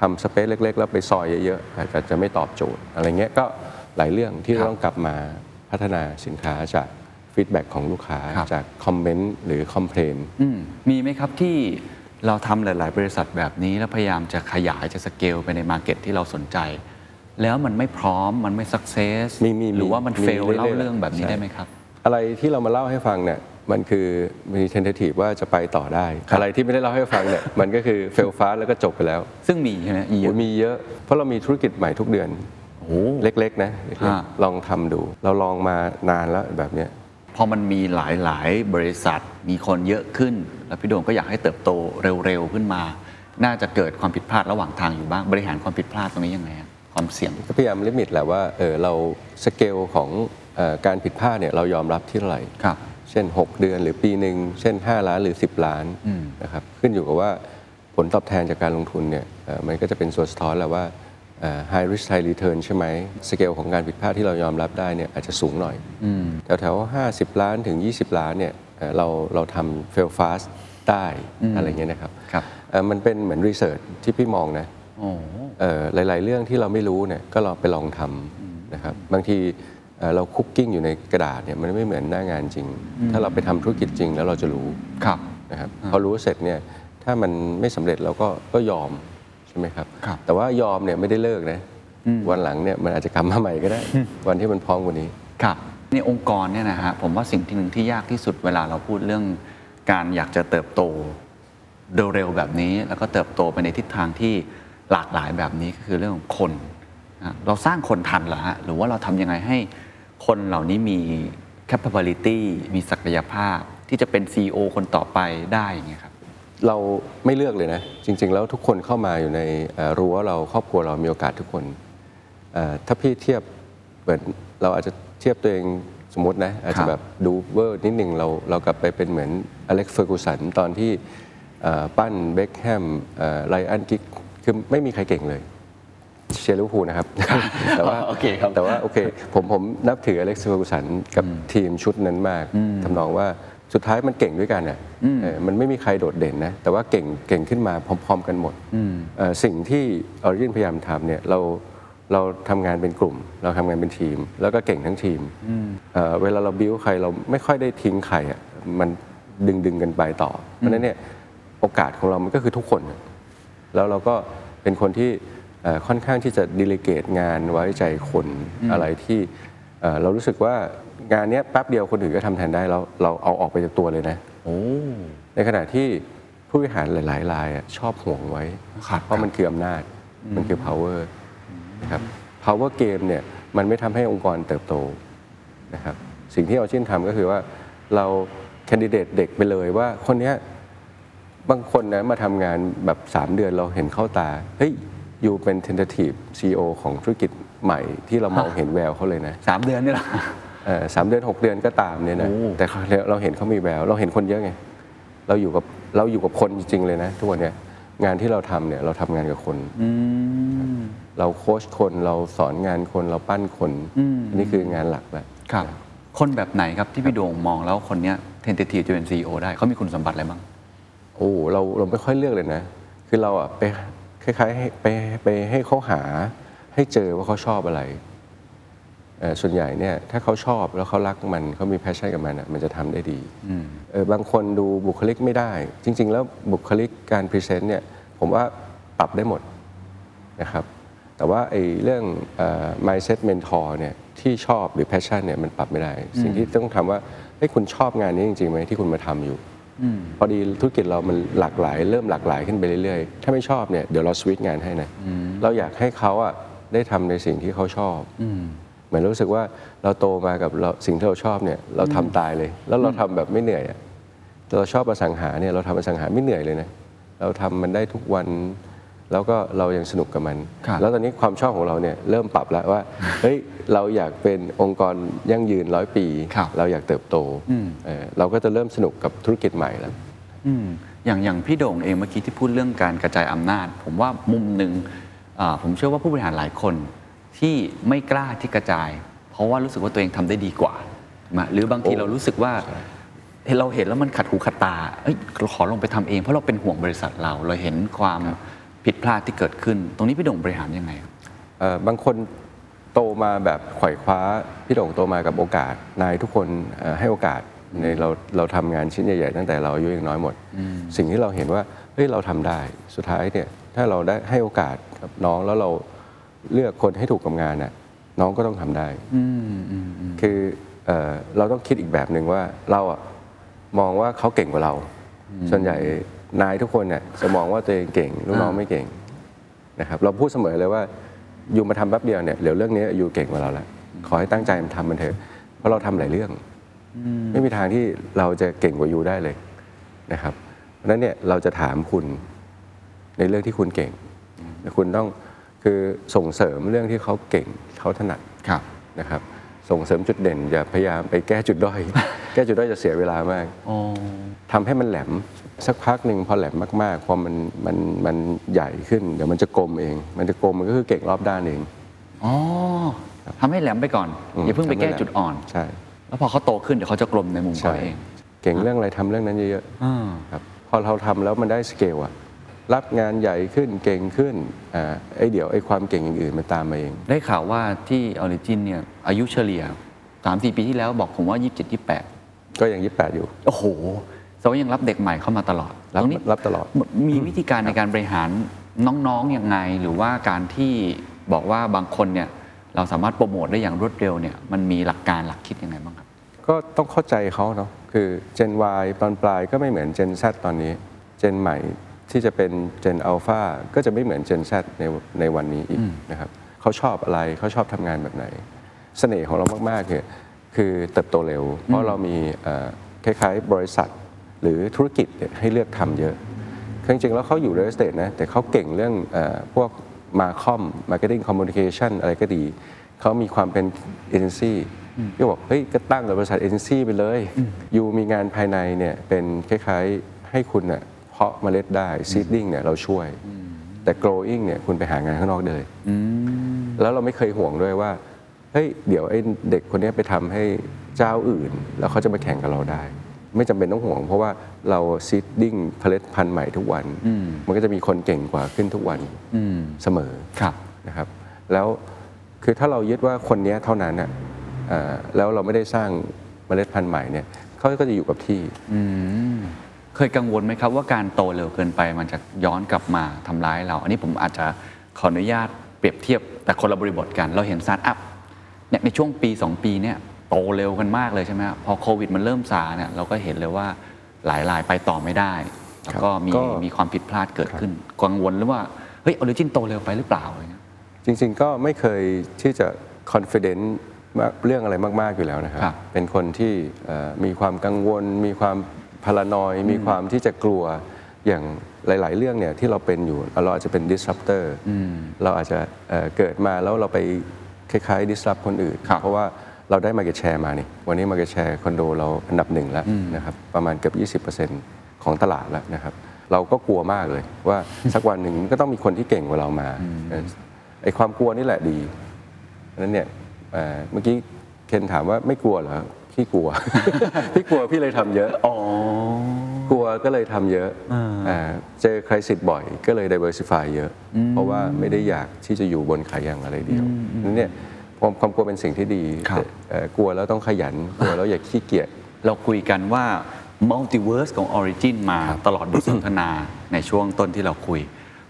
ทำ space เล็ก ๆ แล้วไปซอยเยอะๆอาจจะจะไม่ตอบโจทย์อะไรเงี้ยก็หลายเรื่องที่ครับเราต้องกลับมาพัฒนาสินค้าจาก feedback ของลูกค้าครับจาก comment หรือ complainอืมมีไหมครับที่เราทำหลาย ๆ บริษัทแบบนี้แล้วพยายามจะขยายจะสเกลไปใน market ที่เราสนใจ แล้วมันไม่พร้อมมันไม่ success มีมีมีหรือว่ามันมี fail เรื่อยๆเล่าเรื่องแบบนี้ใช่ ได้ไหมครับ อะไรที่เรามาเล่าให้ฟังเนี่ยมันคือมี tentative ว่าจะไปต่อได้อะไรที่ไม่ได้เล่าให้ฟังเนี่ย มันก็คือ fail fast แล้วก็จบไปแล้วซึ่งมีใช่ไหมเยโอ้อะมีเยอะ เพราะเรามีธุรกิจใหม่ทุกเดือนโอ้เล็กๆนะเล็กอ่าๆลองทำดู เราลองมานานแล้วแบบเนี้ย พอมันมีหลายๆ บริษัทมีคนเยอะขึ้น แล้วพี่โด่งก็อยากให้เติบโตเร็วๆขึ้นมา น่าจะเกิดความผิดพลาดระหว่างทางอยู่บ้างบริหารความผิดพลาดตรงนี้ยังไงอะ ความเสี่ยงก็พยายามลิมิตแหละว่าเออเราสเกลของเออการผิดพลาดเนี่ยเรายอมรับที่เท่าไหร่ครับเช่น 6 เดือนหรือปีหนึ่งเช่น 5 ล้านหรือ 10 ล้านนะครับขึ้นอยู่กับว่าผลตอบแทนจากการลงทุนเนี่ยเอ่อมันก็จะเป็นส่วนสะท้อนแหละว่าเเอ่อ high risk high return ใช่ไหมสเกลของการผิดพลาดที่เรายอมรับได้เนี่ยอาจจะสูงหน่อยแถวแถวๆ50ล้านถึง 20 ล้านเนี่ยเอ่อเราเราทำ fail fast ได้อะไรเงี้ยนะครับครับเอ่อมันเป็นเหมือน research ที่พี่มองนะโอ้เอ่อ หลาย ๆ เรื่องที่เราไม่รู้เนี่ยก็ลองไปลองทำนะครับบางทีเอ่อเราคุกกิ้งอยู่ในกระดาษเนี่ยมันไม่เหมือนหน้างานจริง ถ้าเราไปทำธุรกิจจริงแล้วเราจะรู้ครับนะครับพอรู้เสร็จเนี่ยถ้ามันไม่สำเร็จเราก็ก็ยอมใช่ไหมครับครับ แต่ว่ายอมเนี่ยไม่ได้เลิกนะวันหลังเนี่ยมันอาจจะกลับมาใหม่ก็ได้ วันที่มันพร้อมกว่านี้ครับในองค์กรเนี่ยนะฮะผมว่าสิ่งที่หนึ่งที่ยากที่สุดเวลาเราพูดเรื่องการอยากจะเติบโตเร็วๆแบบนี้ แล้วก็เติบโตไปในทิศทางที่ หลากหลายแบบนี้ก็คือเรื่องของคนนะเราสร้างคนทันเหรอฮะหรือว่าเราทำยังไงให้คนเหล่านี้มี capability มีศักยภาพที่จะเป็น CEO คนต่อไปได้อย่างเงี้ยครับ เราไม่เลือกเลยนะ จริง ๆ แล้วทุกคนเข้ามาอยู่ในเอ่อรั้วเราครอบครัวเรามีโอกาสทุกคนเอ่อถ้าพี่เทียบเหมือนเราอาจจะเทียบตัวเองสมมตินะ อาจครัจะบ แบบดู over นิดหนึ่งเราเรากลับไปเป็นเหมือนอเล็กซ์เฟอร์กูสันตอนที่เอ่อปั้นเบคแฮมไรอันกิกส์ คือไม่มีใครเก่งเลย เชียร์ลิเวอร์พูลนะครับ แต่ว่าโอเคครับแต่ว่าโอเค ผมผมนับถืออเล็กซ์เฟอร์กูสันกับทีมชุดนั้นมากทำนองว่าสุดท้ายมันเก่งด้วยกันอะเออมันไม่มีใครโดดเด่นนะ แต่ว่าเก่งเก่งขึ้นมาพร้อม ๆ กันหมดเอ่อสิ่งที่ออริจินพยายามทำเนี่ยเราเราทำงานเป็นกลุ่ม เราทำงานเป็นทีม แล้วก็เก่งทั้งทีมเอ่อเวลาเราบิวใครเราไม่ค่อยได้ทิ้งใครอะมันดึงดึงกันไปต่อ เพราะฉะนั้นเนี่ยโอกาสของเรามันก็คือทุกคน แล้วเราก็ เป็นคนที่เอ่อค่อนข้างที่จะดิลิเกตงานไว้ใจคนอะไรที่เอ่อเรารู้สึกว่างานเนี้ยแป๊บเดียวคนอื่นก็ทำแทนได้แล้วเราเอาออกไปจากตัวเลยนะโอ้ในขณะที่ผู้บริหารหลายๆรายอะชอบห่วงไว้ครับเพราะมันคืออำนาจมันคือ power นะครับ power game เนี่ยมันไม่ทำให้องค์กรเติบโตนะครับสิ่งที่เอาชินทำก็คือว่าเราแคนดิเดตเด็กไปเลยว่าคนเนี้ย บางคนนะมาทำงานแบบ 3 เดือนเราเห็นเข้าตา เฮ้ย อยู่เป็น tentative CEO ของธุรกิจใหม่ที่เรามองเห็นแววเขาเลยนะสามเดือนนี่แหละเอ่อสามเดือน 6 เดือนก็ตามเนี่ยนะโอ้แต่เขาเราเห็นเขามีแวว เราเห็นคนเยอะไง เราอยู่กับเราอยู่กับคนจริง ๆ เลยนะ ทุกวันเนี้ยงานที่เราทำเนี่ยเราทำงานกับคนเราโค้ชคนเราสอนงานคนเราปั้นคน อันนี้คืองานหลักแหละครับ คนแบบไหนครับที่พี่โด่งมองแล้วคนเนี้ย tendency จะเป็น CEO ได้เขามีคุณสมบัติอะไรบ้าง โอ้เราเราไม่ค่อยเลือกเลยนะ คือเราอะไปคล้ายๆให้ไปไปให้เขาหาให้เจอว่าเขาชอบอะไรเอ่อส่วนใหญ่เนี่ยถ้าเขาชอบแล้วเขารักมันเขามี passion กับมันอะมันจะทำได้ดีเออบางคนดูบุคลิกไม่ได้ จริง ๆ แล้วบุคลิกการพรีเซนต์เนี่ยผมว่าปรับได้หมดนะครับแต่ว่าไอ้เรื่องเอ่อ mindset mentor เนี่ยที่ชอบหรือ passion เนี่ยมันปรับไม่ได้ สิ่งที่ต้องทำว่าเฮ้ยคุณชอบงานนี้จริงๆไหมที่คุณมาทำอยู่ พอดีธุรกิจเรามันหลากหลาย เริ่มหลากหลายขึ้นไปเรื่อยๆ ถ้าไม่ชอบเนี่ยเดี๋ยวเราสวิตช์งานให้นะเราอยากให้เขาอะได้ทำในสิ่งที่เขาชอบเหมือนรู้สึกว่าเราโตมากับเราสิ่งที่เราชอบเนี่ยเราทำตายเลย แล้วเราทำแบบไม่เหนื่อยอะเราชอบอสังหาเนี่ยเราทำอสังหาไม่เหนื่อยเลยนะเราทำมันได้ทุกวัน แล้วก็เรายังสนุกกับมันครับแล้วตอนนี้ความชอบของเราเนี่ยเริ่มปรับแล้วว่าเฮ้ยเราอยากเป็นองค์กรยั่งยืนร้อยปีครับเราอยากเติบโตเอ่อเราก็จะเริ่มสนุกกับธุรกิจใหม่แล้วอืมอย่างอย่างพี่โด่งเองเมื่อกี้ที่พูดเรื่องการกระจายอำนาจ ผมว่ามุมหนึ่งอ่าผมเชื่อว่าผู้บริหารหลายคนที่ไม่กล้าที่กระจาย เพราะว่ารู้สึกว่าตัวเองทำได้ดีกว่าถูกไหมหรือบางทีโอ้เรารู้สึกว่าเห็นเราเห็นแล้วมันขัดหูขัดตาเอ้ยเราขอลงไปทำเองเพราะเราเป็นห่วงบริษัทเราเราเห็นความ ผิดพลาดที่เกิดขึ้น ตรงนี้พี่โด่งบริหารยังไงครับ เอ่อบางคนโตมาแบบไขว่คว้าพี่โด่งโตมากับโอกาส นายทุกคนเอ่อให้โอกาสในเราเราทำงานชิ้นใหญ่ๆตั้งแต่เราอายุยังน้อยหมด สิ่งที่เราเห็นว่าเฮ้ยเราทำได้สุดท้ายเนี่ยถ้าเราได้ให้โอกาสกับน้องแล้วเราเลือกคนให้ถูกกับงานน่ะน้องก็ต้องทำได้ คือเอ่อเราต้องคิดอีกแบบหนึ่งว่าเราอะมองว่าเขาเก่งกว่าเรา ส่วนใหญ่ นายทุกคนเนี่ยจะมองว่าตัวเองเก่งลูกน้องไม่เก่งนะครับเราพูดเสมอเลยว่าอยู่มาทำแป๊บเดียวเนี่ยเดี๋ยวเรื่องนี้อยู่เก่งกว่าเราแล้วขอให้ตั้งใจมันทำมันเถอะเพราะเราทำหลายเรื่องไม่มีทางที่เราจะเก่งกว่ายูได้เลยนะครับ เพราะฉะนั้นเนี่ยเราจะถามคุณในเรื่องที่คุณเก่งแต่คุณต้องคือส่งเสริมเรื่องที่เขาเก่งเขาถนัดครับนะครับส่งเสริมจุดเด่นอย่าพยายามไปแก้จุดด้อย แก้จุดด้อยจะเสียเวลามากอ๋อทำให้มันแหลม สักพักหนึ่งพอแหลมมากๆ พอมันมันมันใหญ่ขึ้น เดี๋ยวมันจะกลมเอง มันจะกลมมันก็คือเก่งรอบด้านเอง อ๋อทำให้แหลมไปก่อนมอย่าเพิ่งไปแก้ทำให้หลมจุดอ่อน ใช่ แล้วพอเขาโตขึ้น เดี๋ยวเขาจะกลมในมุมใช่เขาเองเก่งเรื่องอะไรทำเรื่องนั้นเยอะอ่าๆครับพอเราทำแล้วมันได้สเกลอะรับงานใหญ่ขึ้นเก่งขึ้นอ่าไอ้เดี๋ยวไอ้ความเก่งอย่างอื่นมันตามมาเอง ได้ข่าวว่าที่ Origin เนี่ยอายุเฉลี่ย3-4 ปีที่แล้วบอกผมว่า 27 28 ก็ยังยี่แปดอยู่ โอ้โห แสดงว่ายังรับเด็กใหม่เข้ามาตลอดรับตรงนี้รับตลอด มีวิธีการในการบริหารน้องๆยังไง หรือว่าการที่บอกว่าบางคนเนี่ยเราสามารถโปรโมทได้อย่างรวดเร็วเนี่ยมันมีหลักการหลักคิดยังไงบ้างครับ ก็ต้องเข้าใจเขาเนาะคือ Gen Y ตอนปลายก็ไม่เหมือน Gen Z ตอนนี้ Gen ใหม่ที่จะเป็น Gen Alpha ก็จะไม่เหมือน Gen Z ในในวันนี้อีกนะครับเขาชอบอะไรเขาชอบทำงานแบบไหน เสน่ห์ของเรามากๆเนี่ยคือเติบโตเร็ว เพราะเรามีเอ่อคล้ายๆ บริษัท หรือธุรกิจให้เลือกทำเยอะจริงๆแล้วเขาอยู่ real estate นะ แต่เขาเก่งเรื่องอพวกมาคอม marketing communication อะไรก็ดี เขามีความเป็นเอเจนซี่ก็บอก เฮ้ย ก็ตั้งกับบริษัทเอเจนซี่ไปเลย อยู่มีงานภายในเนี่ยเป็นคล้ายๆ ให้คุณเน่ยเพาะเมล็ดได้ seeding เนี่ยเราช่วย แต่ growing เนี่ยคุณไปหางานข้างนอกเลย แล้วเราไม่เคยห่วงด้วยว่า เฮ้ย เดี๋ยวไอ้เด็กคนนี้ไปทำให้เจ้าอื่น แล้วเขาจะมาแข่งกับเราได้ ไม่จำเป็นต้องห่วง เพราะว่าเราซีดดิ้งผลิตพันธุ์ใหม่ทุกวัน มันก็จะมีคนเก่งกว่าขึ้นทุกวันเสมอครับนะครับ แล้วคือถ้าเรายึดว่าคนเนี้ยเท่านั้นน่ะเอ่อแล้วเราไม่ได้สร้างเมล็ดพันธุ์ใหม่เนี่ยเขาก็จะอยู่กับที่เคยกังวลไหมครับว่าการโตเร็วเกินไปมันจะย้อนกลับมาทำร้ายเรา อันนี้ผมอาจจะขออนุญาตเปรียบเทียบแต่คนละบริบทกัน เราเห็นสตาร์ทอัพเนี่ยในช่วงปี 2 ปีเนี่ย โตเร็วกันมากเลยใช่ไหมครับพอโควิดมันเริ่มซาเนี่ยเราก็เห็นเลยว่าหลายรายไปต่อไม่ได้ แล้วก็มีก็มีความผิดพลาดเกิดขึ้น กังวลหรือว่าเฮ้ย Origin โตเร็วไปหรือเปล่าอะไรเงี้ยจริง ๆ ก็ไม่เคยที่จะ confident มากเรื่องอะไรมากๆอยู่แล้วนะครับครับเป็นคนที่เอ่อมีความกังวล มีความ paranoid มีความที่จะกลัวอย่างหลาย ๆ เรื่องเนี่ยที่เราเป็นอยู่เราอาจจะเป็น disruptor เราอาจจะเอ่อเกิดมาแล้วเราไปคล้ายๆ disrupt คนอื่นครับเพราะว่า เราได้ market share มานี่วันนี้ market share คอนโดเราอันดับหนึ่งแล้วนะครับประมาณเกือบ20%ของตลาดแล้วนะครับเราก็กลัวมากเลยว่าสักวันหนึ่งก็ต้องมีคนที่เก่งกว่าเรามาเออไอ้ความกลัวนี่แหละดีเพราะฉะนั้นเนี่ยเอ่อเมื่อกี้เคนถามว่าไม่กลัวเหรอพี่กลัว พี่กลัวพี่เลยทำเยอะอ๋อกลัวก็เลยทำเยอะอ่าเจอใครสิทธิ์บ่อยก็เลย diversify เยอะ เพราะว่าไม่ได้อยากที่จะอยู่บนขาอย่างอะไรเดียวนั้นเนี่ย ความความกลัวเป็นสิ่งที่ดีครับแต่เอ่อกลัวแล้วต้องขยันกลัวแล้วอย่าขี้เกียจ เราคุยกันว่ามัลติเวิร์สของ Origin มาตลอดบทสนทนา ในช่วงต้นที่เราคุย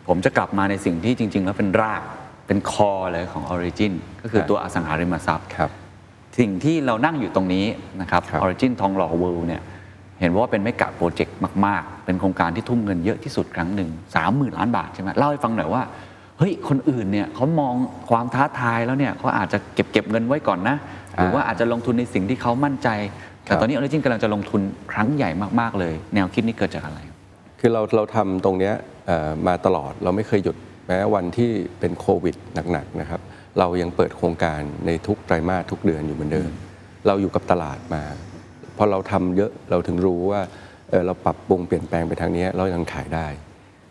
ผมจะกลับมาในสิ่งที่จริง ๆ แล้วเป็นรากเป็นคอเลยของ Origin ก็คือครับตัวอสังหาริมทรัพย์ครับสิ่งที่เรานั่งอยู่ตรงนี้นะครับ ครับ Origin ทองหล่อเวิลด์เนี่ยเห็นว่าเป็นไม่กะโปรเจกต์มาก ๆ เป็นโครงการที่ทุ่มเงินเยอะที่สุดครั้งหนึ่ง30,000 ล้านบาทใช่ไหมเล่าให้ฟังหน่อยว่า เฮ้ยคนอื่นเนี่ยเขามองความท้าทายแล้วเนี่ยเขาอาจจะเก็บเก็บเงินไว้ก่อนนะ หรือว่าอาจจะลงทุนในสิ่งที่เขามั่นใจ แต่ตอนนี้ Origin กำลังจะลงทุนครั้งใหญ่มากๆเลย แนวคิดนี้เกิดจากอะไร คือเราเราทำตรงเนี้ยเอ่อมาตลอดเราไม่เคยหยุดแม้วันที่เป็นโควิดหนักๆนะครับเรายังเปิดโครงการในทุกไตรมาสทุกเดือนอยู่เหมือนเดิม เราอยู่กับตลาดมาพอเราทำเยอะเราถึงรู้ว่าเอ่อเราปรับปรุงเปลี่ยนแปลงไปทางเนี้ยเรายังขายได้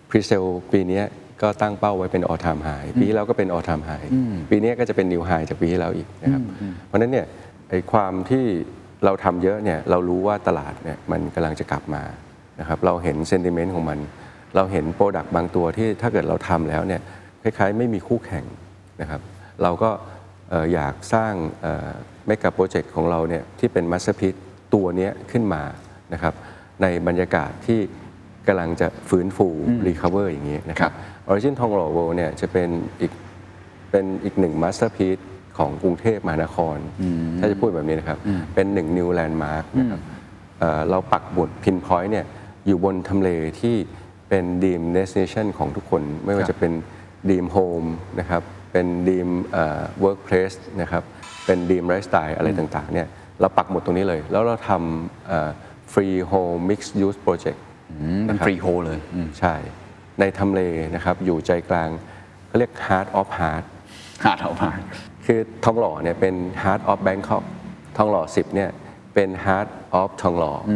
presale ปีเนี้ย ก็ตั้งเป้าไว้เป็น all-time high ปีที่แล้วก็เป็น all-time high ปีเนี้ยก็จะเป็น new high จากปีที่แล้วอีกนะครับเพราะฉะนั้นเนี่ยไอ้ความที่เราทำเยอะเนี่ยเรารู้ว่าตลาดเนี่ยมันกำลังจะกลับมานะครับเราเห็น sentiment ของมัน เราเห็น product บางตัวที่ถ้าเกิดเราทำแล้วเนี่ยคล้ายๆ ไม่มีคู่แข่งนะครับเราก็เอ่ออยากสร้างเมกะโปรเจกต์ของเราเนี่ยที่เป็นมัสพิ e ตัวเนี้ยขึ้นมานะครับในบรรยากาศที่ กำลังจะฟื้นฟู recover อย่างนี้นะครับ Origin ทองหล่อ World เนี่ยจะเป็นอีกเป็นอีกหนึ่งมาสเตอร์พี e ของกรุงเทพมหานคร ถ้าจะพูดแบบนี้นะครับ เป็นหนึ่ง new landmark นะครับเอ่อเราปักหมุด pinpoint เนี่ยอยู่บนทำเลที่เป็นดีมเดส i เนชันของทุกคน ไม่ว่าจะเป็น dream home นะครับเป็น dream workplace นะครับเป็น dream lifestyle อะไรต่างๆเนี่ยเราปักหมุดตรงนี้เลย แล้วเราทำ freehold mixed-use project เป็น freehold เลยอืมใช่ ในทำเลนะครับอยู่ใจกลางเขาเรียก Heart of Heart Heart of Bangkok คือทองหล่อเนี่ยเป็น Heart of Bangkok ทองหล่อ 10เนี่ยเป็น Heart of ทองหล่ออ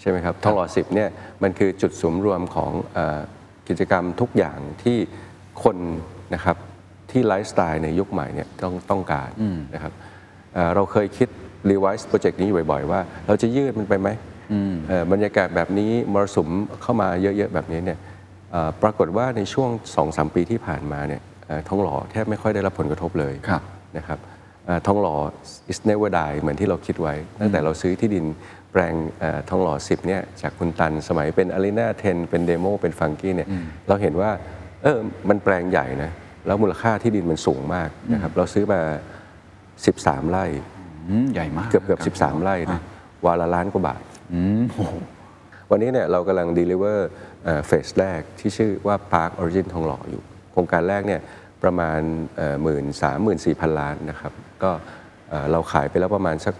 ใช่ไหมครับทองหล่อ 10เนี่ยมันคือจุดศูนย์รวมของเออกิจกรรมทุกอย่างที่คนนะครับที่ไลฟ์สไตล์ในยุคใหม่เนี่ยต้องต้องการนะครับเอ่อเราเคยคิด revise project นี้อยู่บ่อยๆ ว่าเราจะยืดมันไปไหมเอ่อ บรรยากาศแบบนี้มรสุมเข้ามาเยอะๆแบบนี้เนี่ยเอ่อปรากฏว่าในช่วง 2-3 ปีที่ผ่านมาเนี่ยเอ่อทองหล่อแทบไม่ค่อยได้รับผลกระทบเลยครับนะครับเอ่อทองหล่อ is never die เหมือนที่เราคิดไว้ ตั้งแต่เราซื้อที่ดินแปลงเอ่อทองหล่อ 10เนี่ยจากคุณตันสมัยเป็น Arena 10เป็น Demo เป็น Funky เนี่ยเราเห็นว่าเออมันแปลงใหญ่นะ แล้วมูลค่าที่ดินมันสูงมากนะครับเราซื้อมา 13 ไร่อืมใหญ่มากเกือบเกือบครับ 13 ไร่นะวาละล้านกว่าบาท อืมโอ้โหวันนี้เนี่ยเรากำลัง deliver เฟสแรกที่ชื่อว่า Park Origin ทองหล่ออยู่ โครงการแรกเนี่ยประมาณหมื่นสามหมื่นสี่พันล้านนะครับ ก็เอ่อเราขายไปแล้วประมาณสัก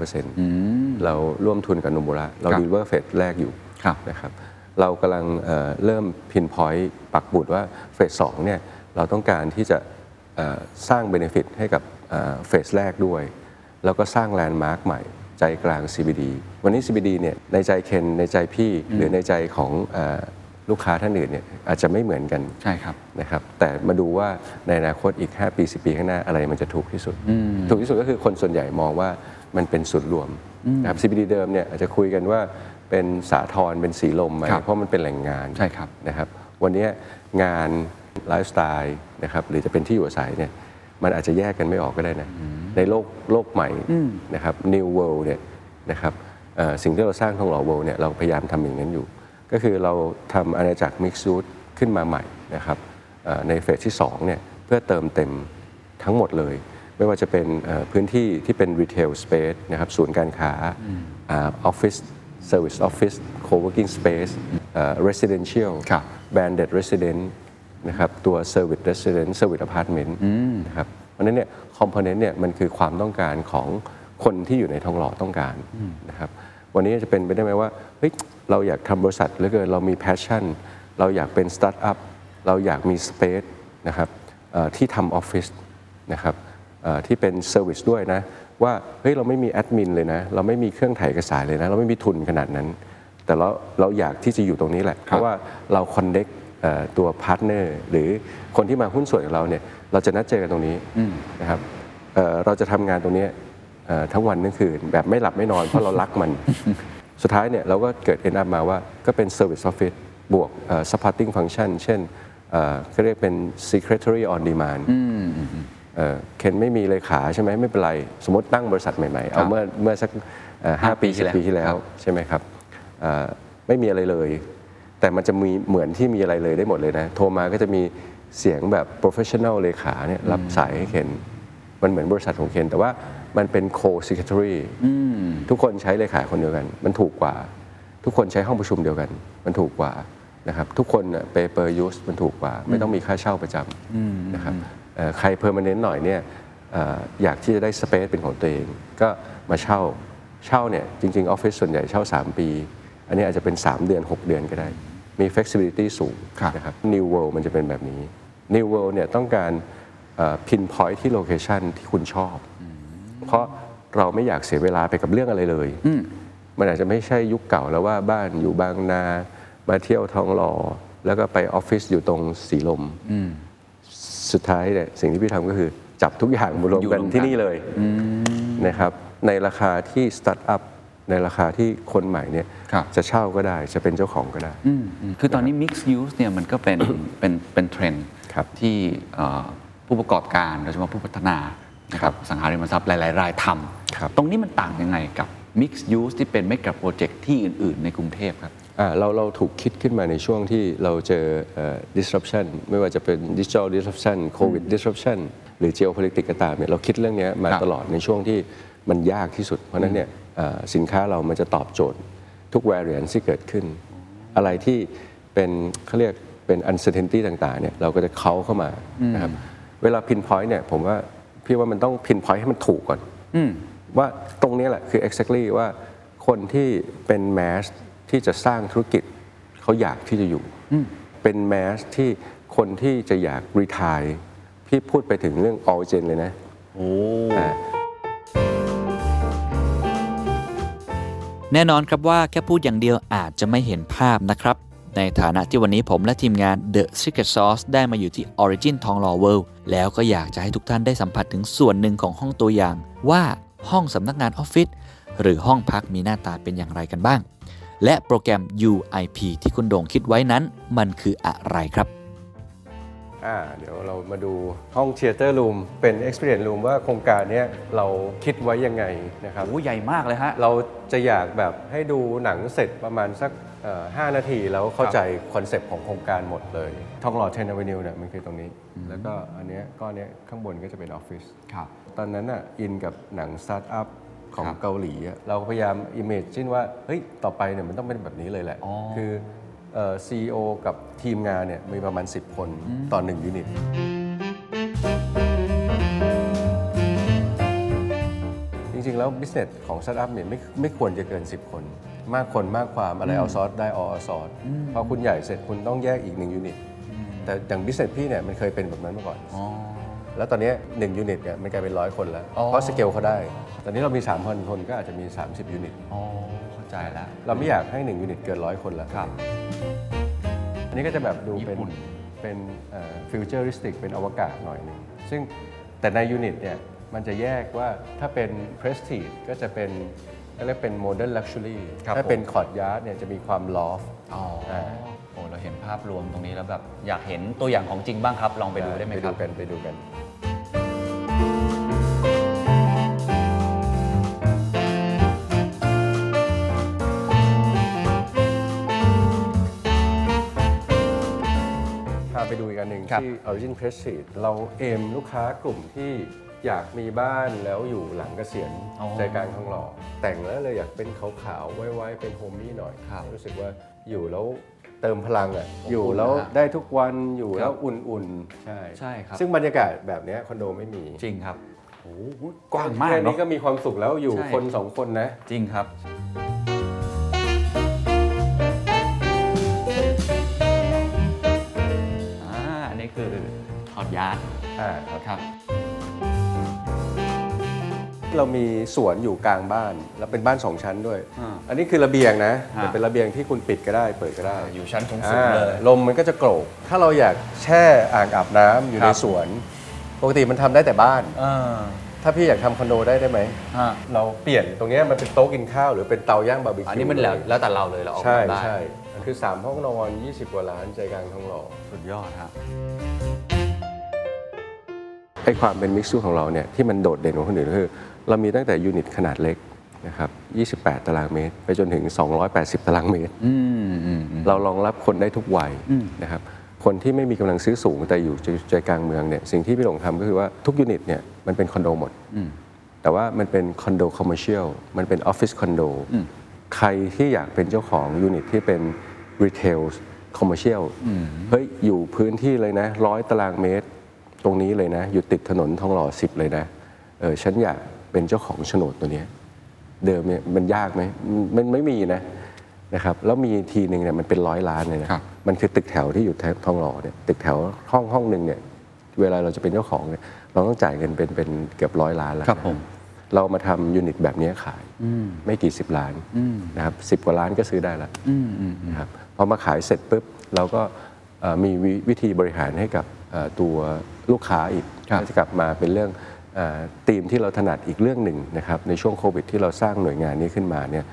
75%เราร่วมทุนกับนุมุระเรา ครับ deliver เฟสแรกอยู่ ครับ นะครับเรากำลังเอ่อเริ่มพินพอยต์ปักบุตรว่าเฟสสองเนี่ยเราต้องการที่จะเอ่อสร้างเบนฟิตให้กับเฟสแรกด้วย แล้วก็สร้างแลนด์มาร์คใหม่ ใจกลาง CBD วันนี้ CBD เนี่ยในใจเคนในใจพี่หรือในใจของเออลูกค้าท่านอื่นเนี่ยอาจจะไม่เหมือนกันใช่ครับนะครับ แต่มาดูว่าในอนาคตอีก 5 ปี 10 ปีข้างหน้าอะไรมันจะถูกที่สุด ถูกที่สุดก็คือคนส่วนใหญ่มองว่ามันเป็นสุดรวมนะครับ CBD เดิมเนี่ยอาจจะคุยกันว่าเป็นสาทรเป็นสีลมไหมครับเพราะมันเป็นแหล่งงานใช่ครับนะครับวันนี้งานไลฟ์สไตล์นะครับหรือจะเป็นที่อยู่อาศัยเนี่ยมันอาจจะแยกกันไม่ออกก็ได้นะ ในโลกโลกใหม่นะครับ New World เนี่ยนะครับเอ่อสิ่งที่เราสร้างทองหล่อ World เนี่ยเราพยายามทำอย่างนั้นอยู่ ก็คือเราทำอาณาจักร Mix-use ขึ้นมาใหม่นะครับเอ่อใน phase ที่2เนี่ยเพื่อเติมเต็มทั้งหมดเลย ไม่ว่าจะเป็นเอ่อพื้นที่ที่เป็น Retail Space นะครับศูนย์การค้าออฟฟิศ Service Office Co-working Space เอ่อ Residential ครับ Branded Resident นะครับตัว Service Resident Service Apartment นะครับเพราะฉะนั้นเนี่ย component เนี่ยมันคือความต้องการของคนที่อยู่ในทองหล่อต้องการนะครับวันนี้จะเป็นไปได้ไหมว่าเฮ้ยเราอยากทำบริษัทเหลือเกินเรามี passion เราอยากเป็นสตาร์ทอัพเราอยากมี space นะครับเอ่อที่ทำออฟฟิศนะครับเอ่อที่เป็น service ด้วยนะว่าเฮ้ยเราไม่มีแอดมินเลยนะ เราไม่มีเครื่องถ่ายเอกสารเลยนะ เราไม่มีทุนขนาดนั้น แต่เราเราอยากที่จะอยู่ตรงนี้แหละ เพราะว่าเรา connect ตัว partner หรือคนที่มาหุ้นส่วนกับเราเนี่ย เราจะนัดเจอกันตรงนี้นะครับเอ่อเราจะทำงานตรงนี้เอ่อทั้งวันทั้งคืนแบบไม่หลับไม่นอนเพราะเรารักมัน สุดท้ายเนี่ยเราก็เกิด end up มาว่าก็เป็น service office บวกเอ่อ supporting function เช่นเอ่อเขาเรียกเป็น secretary on demand เอ่อเคนไม่มีเลขาใช่ไหมไม่เป็นไร สมมติตั้งบริษัทใหม่ ๆ เอาเมื่อเมื่อสักเอ่อห้าห้าปีปีที่สิบแล้วปีที่แล้ควรับใช่ไหมครับเอ่อไม่มีอะไรเลย แต่มันจะมีเหมือนที่มีอะไรเลยได้หมดเลยนะ โทรมาก็จะมี เสียงแบบ professional เลขาเนี่ยรับสายให้เคนมันเหมือนบริษัทของเคนแต่ว่ามันเป็น co secretary ทุกคนใช้เลขาคนเดียวกัน มันถูกกว่า ทุกคนใช้ห้องประชุมเดียวกัน มันถูกกว่านะครับทุกคน pay per use มันถูกกว่า ไม่ต้องมีค่าเช่าประจำนะครับเอ่อใครเพอร์ม n น n t หน่อยเนี่ยเอ่ออยากที่จะได้ space เป็นของตัวเอง ก็มาเช่าเช่าเนี่ยจริงๆออฟฟิศส่วนใหญ่เช่า 3 ปี อันนี้อาจจะเป็น 3 เดือน 6 เดือนก็ได้ มี flexibility สูงครับนะครับ New World มันจะเป็นแบบนี้ New World เนี่ยต้องการเอ่อ pinpoint ที่ location ที่คุณชอบ เพราะเราไม่อยากเสียเวลาไปกับเรื่องอะไรเลย มันอาจจะไม่ใช่ยุคเก่าแล้วว่าบ้านอยู่บางนา มาเที่ยวทองหล่อ แล้วก็ไปออฟฟิศอยู่ตรงสีลม สุดท้ายเนี่ยสิ่งที่พี่ทำก็คือ จับทุกอย่างมารวมอยู่กันรวมกันที่นี่เลยนะครับ ในราคาที่สตาร์ทอัพในราคาที่คนใหม่เนี่ยครับจะเช่าก็ได้จะเป็นเจ้าของก็ได้อืมอืมคือตอนนี้ mixed use เนี่ยมันก็เป็นเป็นเป็นเทรนด์ ครับที่เอ่อผู้ประกอบการโดยเฉพาะผู้พัฒนานะครับสังหาริมทรัพย์หลาย ๆ รายทครับำตรงนี้มันต่างยังไงกับ mixed use ที่เป็น mega project ที่อื่น ๆ ในกรุงเทพครับอ่าเราเราถูกคิดขึ้นมาในช่วงที่เราเจอเอ่อ disruption ไม่ว่าจะเป็น digital disruption covid disruption หรือ geopolitics ก็ตามเนี่ยเราคิดเรื่องเนี้ยมาครับตลอดในช่วงที่มันยากที่สุด เพราะฉะนั้นเนี่ยเอ่อสินค้าเรามันจะตอบโจทย์ทุก variant ที่เกิดขึ้น อะไรที่เป็นเขาเรียก เป็น uncertainty ต่างๆเนี่ยเราก็จะเค้าเข้ามานะครับเวลา pinpoint เนี่ยผมว่าพี่ว่ามันต้อง pinpoint ให้มันถูกก่อนว่าตรงนี้แหละคือ exactly ว่าคนที่เป็นแมสที่จะสร้างธุรกิจเขาอยากที่จะอยู่ เป็นแมสที่คนที่จะอยากรีทายพี่พูดไปถึงเรื่อง all gen เลยนะโอ้อ่าแน่นอนครับว่าแค่พูดอย่างเดียวอาจจะไม่เห็นภาพนะครับ ในฐานะที่วันนี้ผมและทีมงาน The Secret Sauce ได้มาอยู่ที่ Origin ทองหล่อ World แล้วก็อยากจะให้ทุกท่านได้สัมผัสถึงส่วนหนึ่งของห้องตัวอย่าง ว่าห้องสำนักงานออฟฟิศหรือห้องพักมีหน้าตาเป็นอย่างไรกันบ้าง และโปรแกรม UIP ที่คุณโด่งคิดไว้นั้น มันคืออะไรครับอ่าเดี๋ยวเรามาดูห้อง Theater Room เป็น Experience Room ว่าโครงการเนี้ยเราคิดไว้ยังไงนะครับโหใหญ่มากเลยฮะ เราจะอยากแบบให้ดูหนังเสร็จประมาณสักเอ่อ 5 นาทีแล้วเข้าใจคอนเซปต์ของโครงการหมดเลยทองหล่อ 10 Avenue เนี่ยมันคือตรงนี้ แล้วก็อันเนี้ยก้อนเนี้ยข้างบนก็จะเป็นออฟฟิศครับตอนนั้นอะอินกับหนังสตาร์ทอัพของครับเกาหลีอะเราพยายาม imagine ว่าเฮ้ยต่อไปเนี่ยมันต้องเป็นแบบนี้เลยแหละอ๋อคือซีอีโอกับทีมงานเนี่ยมีประมาณ 10 คนต่อ1ยูนิตจริงๆแล้ว business ของสตาร์ทอัพเนี่ยไม่ไม่ควรจะเกิน 10 คน มากคนมากความอะไรเอาซอสได้ออซอสพอคุณใหญ่เสร็จคุณต้องแยกอีก1ยูนิต แต่อย่าง business พี่เนี่ยมันเคยเป็นแบบนั้นมาก่อน อ๋อ แล้วตอนเนี้หนึ่งยูนิตเนี่ยมันกลายเป็นร้อยคนแล้ว อ๋อ เพราะสเกลเขาได้ ตอนนี้เรามี 3 0 0 0 คนก็อาจจะมี 30 ยูนิต อ๋อเข้าใจแล้ว เราไม่อยากให้ 1 ยูนิตเกินร้อยคนแล้วครับอันนี้ก็จะแบบดูญี่เป็นปุ่น เป็น futuristic เป็นอวกาศหน่อยหนึงซึ่งแต่ในยูนิตเนี่ยมันจะแยกว่าถ้าเป็น Prestige ก็จะเป็น เรียกเป็น Modern Luxury ครับถ้าเป็นผม courtyard เนี่ยจะมีความ loft อ๋ออ่า โอ้เราเห็นภาพรวมตรงนี้แล้วแบบอยากเห็นตัวอย่างของจริงบ้างครับ ลองไปดูได้ไหมไปคดูรับกันไปดูกัน พาไปดูอีกอันหนึ่งครับ ที่ Origin Prestige เราเอมลูกค้ากลุ่มที่ อยากมีบ้านแล้วอยู่หลังเกษียณอ๋อ ใจกลางทองหล่อแต่งแล้วเลยอยากเป็นขาวๆไว้ๆเป็นโฮมมี่หน่อยครับรู้สึกว่าอยู่แล้วเติมพลังอะอบอุ่นอยู่แล้วนะฮะได้ทุกวันอยู่ครัแล้บวอุ่นๆใช่ใช่ครับ ซึ่งบรรยากาศแบบเนี้ยคอนโดไม่มีจริงครับโอ้โหกว้างมากแค่เนนี้อะก็มีความสุขแล้วอยู่ใช่ คนสองคนนะ จริงครับ อ่า อันนี้คือ courtyard อ่าครับ ครับ เรามีสวนอยู่กลางบ้าน แล้วเป็นบ้านสองชั้นด้วย อ่าอันนี้คือระเบียงนะฮะ แต่เป็นระเบียงที่คุณปิดก็ได้เปิดก็ได้อยู่ชั้นสูงอ่าๆเลย ลมมันก็จะโกรก ถ้าเราอยากแช่อ่างอาบน้ำอยู่ครัในบสวน ปกติมันทำได้แต่บ้าน อ่าถ้าพี่อยากทำคอนโดได้ได้ไหม ฮะเราเปลี่ยนตรงเนี้ยมันเป็นโต๊ะกินข้าวหรือเป็นเตาย่างบาร์บีคิวอันนี้มันแล้วแล้วแต่เราเลยเราออกใช่แบบได้ใช่มันคือ 3 ห้องนอน 20 กว่าล้านใจกลางทองหล่อสุดยอดครับไอ้ความเป็น mixed use ของเราเนี่ยที่มันโดดเด่นกว่าคนอื่นก็คือ เรามีตั้งแต่ยูนิตขนาดเล็กนะครับ 28 ตารางเมตร ไปจนถึง 280 ตารางเมตรอืมอืมอืมเรารองรับคนได้ทุกวัยนะครับ คนที่ไม่มีกำลังซื้อสูงแต่อยู่ใจกลางเมืองเนี่ย สิ่งที่พี่หลงทำก็คือว่าทุกยูนิตเนี่ยมันเป็นคอนโดหมด แต่ว่ามันเป็นคอนโด commercial มันเป็นออฟฟิศคอนโด ใครที่อยากเป็นเจ้าของยูนิตที่เป็น retail commercial เฮ้ย อยู่พื้นที่เลยนะร้อยตารางเมตร ตรงนี้เลยนะ อยู่ติดถนนทองหล่อสิบเลยนะ เออฉันอยาก เป็นเจ้าของโฉนดตัวเนี้ยเดิมเนี่ยมันยากไหมมันมันไม่มีนะนะครับแล้วมีทีหนึ่งเนี่ยมันเป็นร้อยล้านเลยนะครับมันคือตึกแถวที่อยู่แถวทองหล่อเนี่ยตึกแถวห้องห้องหนึ่งเนี่ยเวลาเราจะเป็นเจ้าของเนี่ยเราต้องจ่ายเงินเป็นเป็นเกือบร้อยล้านแล้วครับนะผมเรามาทำยูนิตแบบนี้ขายไม่กี่สิบล้านนะครับสิบกว่าล้านก็ซื้อได้แล้วนะครับพอมาขายเสร็จปุ๊บเราก็เอ่อมีวิวิธีบริหารให้กับเอ่อตัวลูกค้าอีกครับก็จะกลับมาเป็นเรื่องเออ ธีมที่เราถนัดอีกเรื่องหนึ่งนะครับในช่วงโควิดที่เราสร้างหน่วยงานนี้ขึ้นมาเนี่ย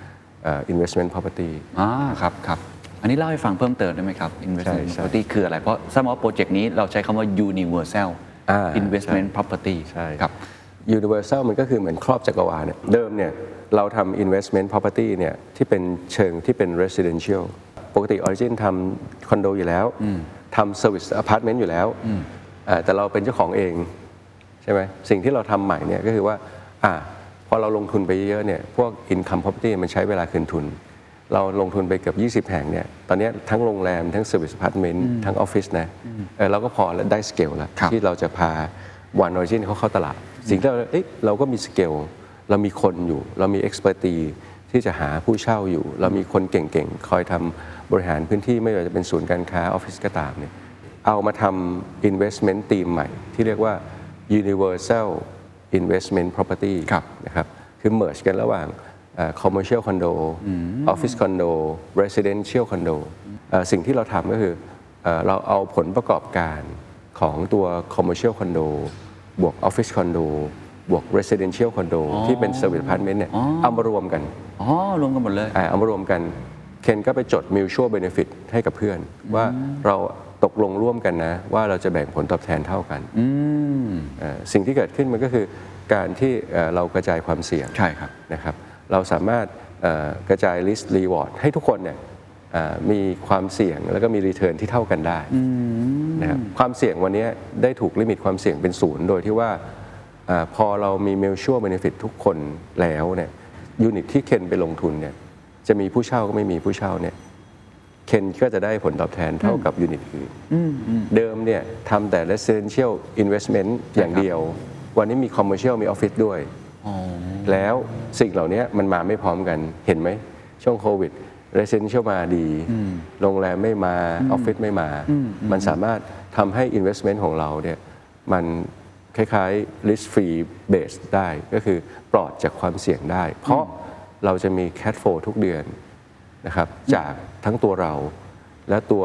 เอ่อ investment property อ่าครับครับอันนี้เล่าให้ฟังเพิ่มเติมได้ไหมครับ investment ใช่ใช่ property คืออะไร เพราะสมมติโปรเจกต์นี้เราใช้คำว่า universal อ่า investment property ใช่ ครับ universal มันก็คือเหมือนครอบจักรวาลเนี่ยเดิมเนี่ยเราทำ investment property เนี่ยที่เป็นเชิงที่เป็น residential ปกติ Origin ทำคอนโดอยู่แล้วทำ service apartment อยู่แล้วอ่าแต่เราเป็นเจ้าของเอง ใช่ไหมสิ่งที่เราทำใหม่เนี่ยก็คือว่าอ่าพอเราลงทุนไปเยอะๆเนี่ยพวก income property มันใช้เวลาคืนทุน เราลงทุนไปเกือบ 20 แห่งเนี่ยตอนเนี้ยทั้งโรงแรม ทั้ง service apartment ทั้งออฟฟิศนะเออเราก็พอแล้วได้สเกลแล้วครับที่เราจะพา One Origin เขาเข้าตลาด สิ่งที่เราเอ้ยเราก็มีสเกลเรามีคนอยู่ เรามี expertise ที่จะหาผู้เช่าอยู่ เรามีคนเก่งๆ คอยทำบริหารพื้นที่ไม่ว่าจะเป็นศูนย์การค้าออฟฟิศก็ตามเนี่ยเอามาทำ investment team ใหม่ ที่เรียกว่า universal investment property ครับนะครับคือ merge กันระหว่างเอ่อ commercial condo office condo residential condo เอ่อสิ่งที่เราทำก็คือเอ่อเราเอาผลประกอบการของตัว commercial condo บวก office condo บวก residential condo ที่เป็น service apartment เนี่ยเอามารวมกัน อ๋อ รวมกันหมดเลยอ่าเอามารวมกัน เคนก็ไปจด mutual benefit ให้กับเพื่อน ว่าเรา ตกลงร่วมกันนะ ว่าเราจะแบ่งผลตอบแทนเท่ากันเอ่อสิ่งที่เกิดขึ้นมันก็คือการที่เอ่อเรากระจายความเสี่ยงใช่ครับนะครับเราสามารถเอ่อกระจาย risk reward ให้ทุกคนเนี่ยเอ่อมีความเสี่ยงแล้วก็มี return ที่เท่ากันได้นะครับความเสี่ยงวันนี้ได้ถูก limit ความเสี่ยงเป็นศูนย์โดยที่ว่าเออพอเรามี mutual benefit ทุกคนแล้วเนี่ยยูนิตที่เคนไปลงทุนเนี่ยจะมีผู้เช่าก็ไม่มีผู้เช่าเนี่ย เคนก็จะได้ผลตอบแทนเท่ากับยูนิตอื่นเดิมเนี่ยทำแต่ residential investment อย่างเดียว วันนี้มี commercial มี office ด้วย แล้วสิ่งเหล่านี้มันมาไม่พร้อมกันเห็นไหม ช่วงโควิด residential มาดี โรงแรมไม่มาออฟฟิศไม่มา มันสามารถทำให้ investment ของเราเนี่ยมันคล้ายๆ risk free base ได้ ก็คือปลอดจากความเสี่ยงได้ เพราะเราจะมี cash flow ทุกเดือน นะครับจากทั้งตัวเราและตัว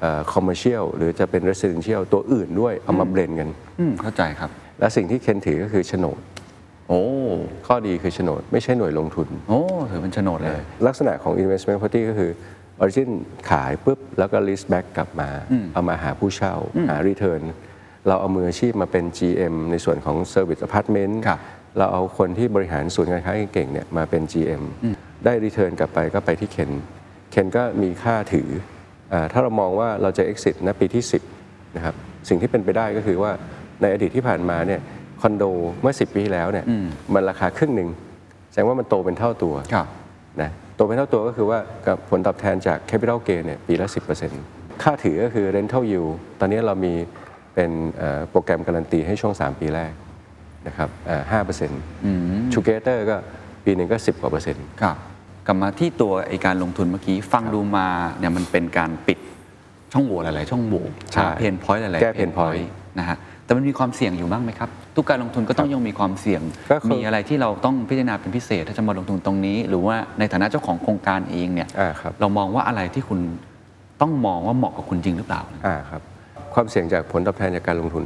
เอ่อ commercial หรือจะเป็น residential ตัวอื่นด้วย เอามาเบลนกันอืมเข้าใจครับ และสิ่งที่เคนถือก็คือโฉนดโอ้ข้อดีคือโฉนด ไม่ใช่หน่วยลงทุน โอ้ถือเป็นโฉนดเลย ลักษณะของ investment property ก็คือ origin ขายปุ๊บ แล้วก็ lease back กลับมา เอามาหาผู้เช่า หา return เราเอามืออาชีพมาเป็น GM ในส่วนของ service apartment ครับเราเอาคนที่บริหารศูนย์การค้าเก่งๆเนี่ยมาเป็น GM ได้ return กลับไปก็ไปที่เคนเคนก็มีค่าถืออาถ้าเรามองว่าเราจะ exit ณปีที่ 10นะครับสิ่งที่เป็นไปได้ก็คือว่าในอดีตที่ผ่านมาเนี่ยคอนโดเมื่อ 10 ปีที่แล้วเนี่ยมันราคาครึ่งหนึ่งแสดงว่ามันโตเป็นเท่าตัวครับนะโตเป็นเท่าตัวก็คือว่ากับผลตอบแทนจาก capital gain เนี่ยปีละ 10%ค่าถือก็คือ rental yield ตอนนี้เรามีเป็นเอ่อโปรแกรมการันตีให้ช่วง 3 ปีแรกนะครับเอ่อ5% together ก็ปีหนึ่งก็ 10 กว่าเปอร์เซ็นต์ครับ กลับมาที่ตัวไอการลงทุนเมื่อกี้ฟังดูมาเนี่ยมันเป็นการปิดช่องโหว่หลาย ๆ ช่องโหว่ใช่หาเพนพอยต์หลายๆแก้ pain point นะฮะแต่มันมีความเสี่ยงอยู่บ้างไหมครับ ทุกการลงทุนก็ต้องยังมีความเสี่ยงก็คือมีอะไรที่เราต้องพิจารณาเป็นพิเศษ ถ้าจะมาลงทุนตรงนี้ หรือว่าในฐานะเจ้าของโครงการเองเนี่ยอ่าครับเรามองว่าอะไรที่คุณต้องมองว่าเหมาะกับคุณจริงหรือเปล่าอ่าครับความเสี่ยงจากผลตอบแทนจากการลงทุน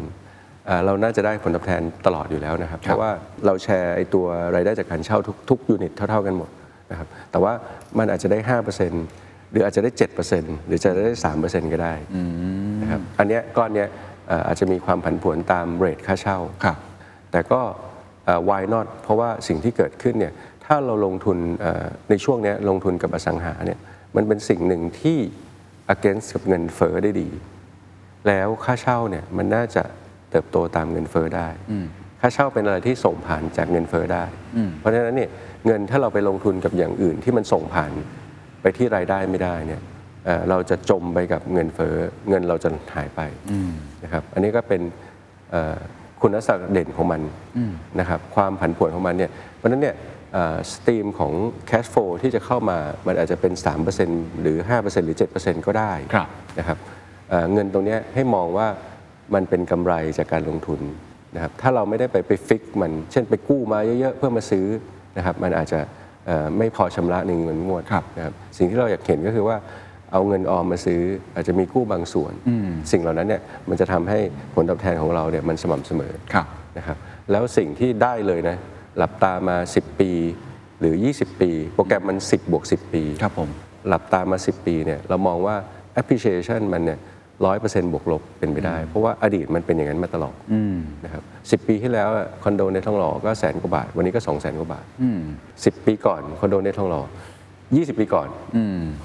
อ่าเราน่าจะได้ผลตอบแทนตลอดอยู่แล้วนะครับ เพราะว่าเราแชร์ไอ้ตัวรายได้จากการเช่าทุกทุกยูนิตเท่า ๆกันหมด นะครับแต่ว่ามันอาจจะได้ 5%หรืออาจจะได้ 7%หรือจะได้ 3%ก็ได้นะครับอันเนี้ยก้อนเนี้ยเอ่ออาจจะมีความผันผวนตามเรทค่าเช่า ครับ แต่ก็เอ่อ why not เพราะว่าสิ่งที่เกิดขึ้นเนี่ยถ้าเราลงทุนเอ่อในช่วงเนี้ยลงทุนกับอสังหาเนี่ยมันเป็นสิ่งหนึ่งที่ against กับเงินเฟ้อได้ดี แล้วค่าเช่าเนี่ยมันน่าจะเติบโตตามเงินเฟ้อได้ ค่าเช่าเป็นอะไรที่ส่งผ่านจากเงินเฟ้อได้ เพราะฉะนั้นเนี่ยเงินถ้าเราไปลงทุนกับอย่างอื่นที่มันส่งผ่านไปที่รายได้ไม่ได้เนี่ยเอ่อเราจะจมไปกับเงินเฟ้อเงินเราจะหายไปนะครับอันนี้ก็เป็นเอ่อคุณลักษณะเด่นของมันนะครับความผันผวนของมันเนี่ยเพราะฉะนั้นเนี่ย stream ของ cash flow ที่จะเข้ามามันอาจจะเป็น 3%หรือ 5%หรือ 7%ก็ได้ครับนะครับเอ่อเงินตรงเนี้ยให้มองว่ามันเป็นกำไรจากการลงทุน นะครับถ้าเราไม่ได้ไปไป fix มัน เช่นไปกู้มาเยอะๆ เพื่อมาซื้อนะครับมันอาจจะเอ่อไม่พอชำระในเงินงวดครับนะครับสิ่งที่เราอยากเห็นก็คือว่าเอาเงินออมมาซื้ออาจจะมีกู้บางส่วน สิ่งเหล่านั้นเนี่ยมันจะทำให้ผลตอบแทนของเราเนี่ยมันสม่ำเสมอครับนะครับแล้วสิ่งที่ได้เลยนะหลับตามา 10 ปีหรือ 20 ปี โปรแกรมมัน 10บวก10 ปีครับผมหลับตามา 10 ปีเนี่ยเรามองว่า appreciation มันเนี่ย ร้อยเปอร์เซ็นต์บวกลบเป็นไปได้ เพราะว่าอดีตมันเป็นอย่างนั้นมาตลอดนะครับสิปีที่แล้วอะคอนโดในทองหล่อก็แสนกว่าบาท วันนี้ก็2 0 0แสนกว่าบาทสิปีก่อนคอนโดในทองหล่อ20 ปีก่อน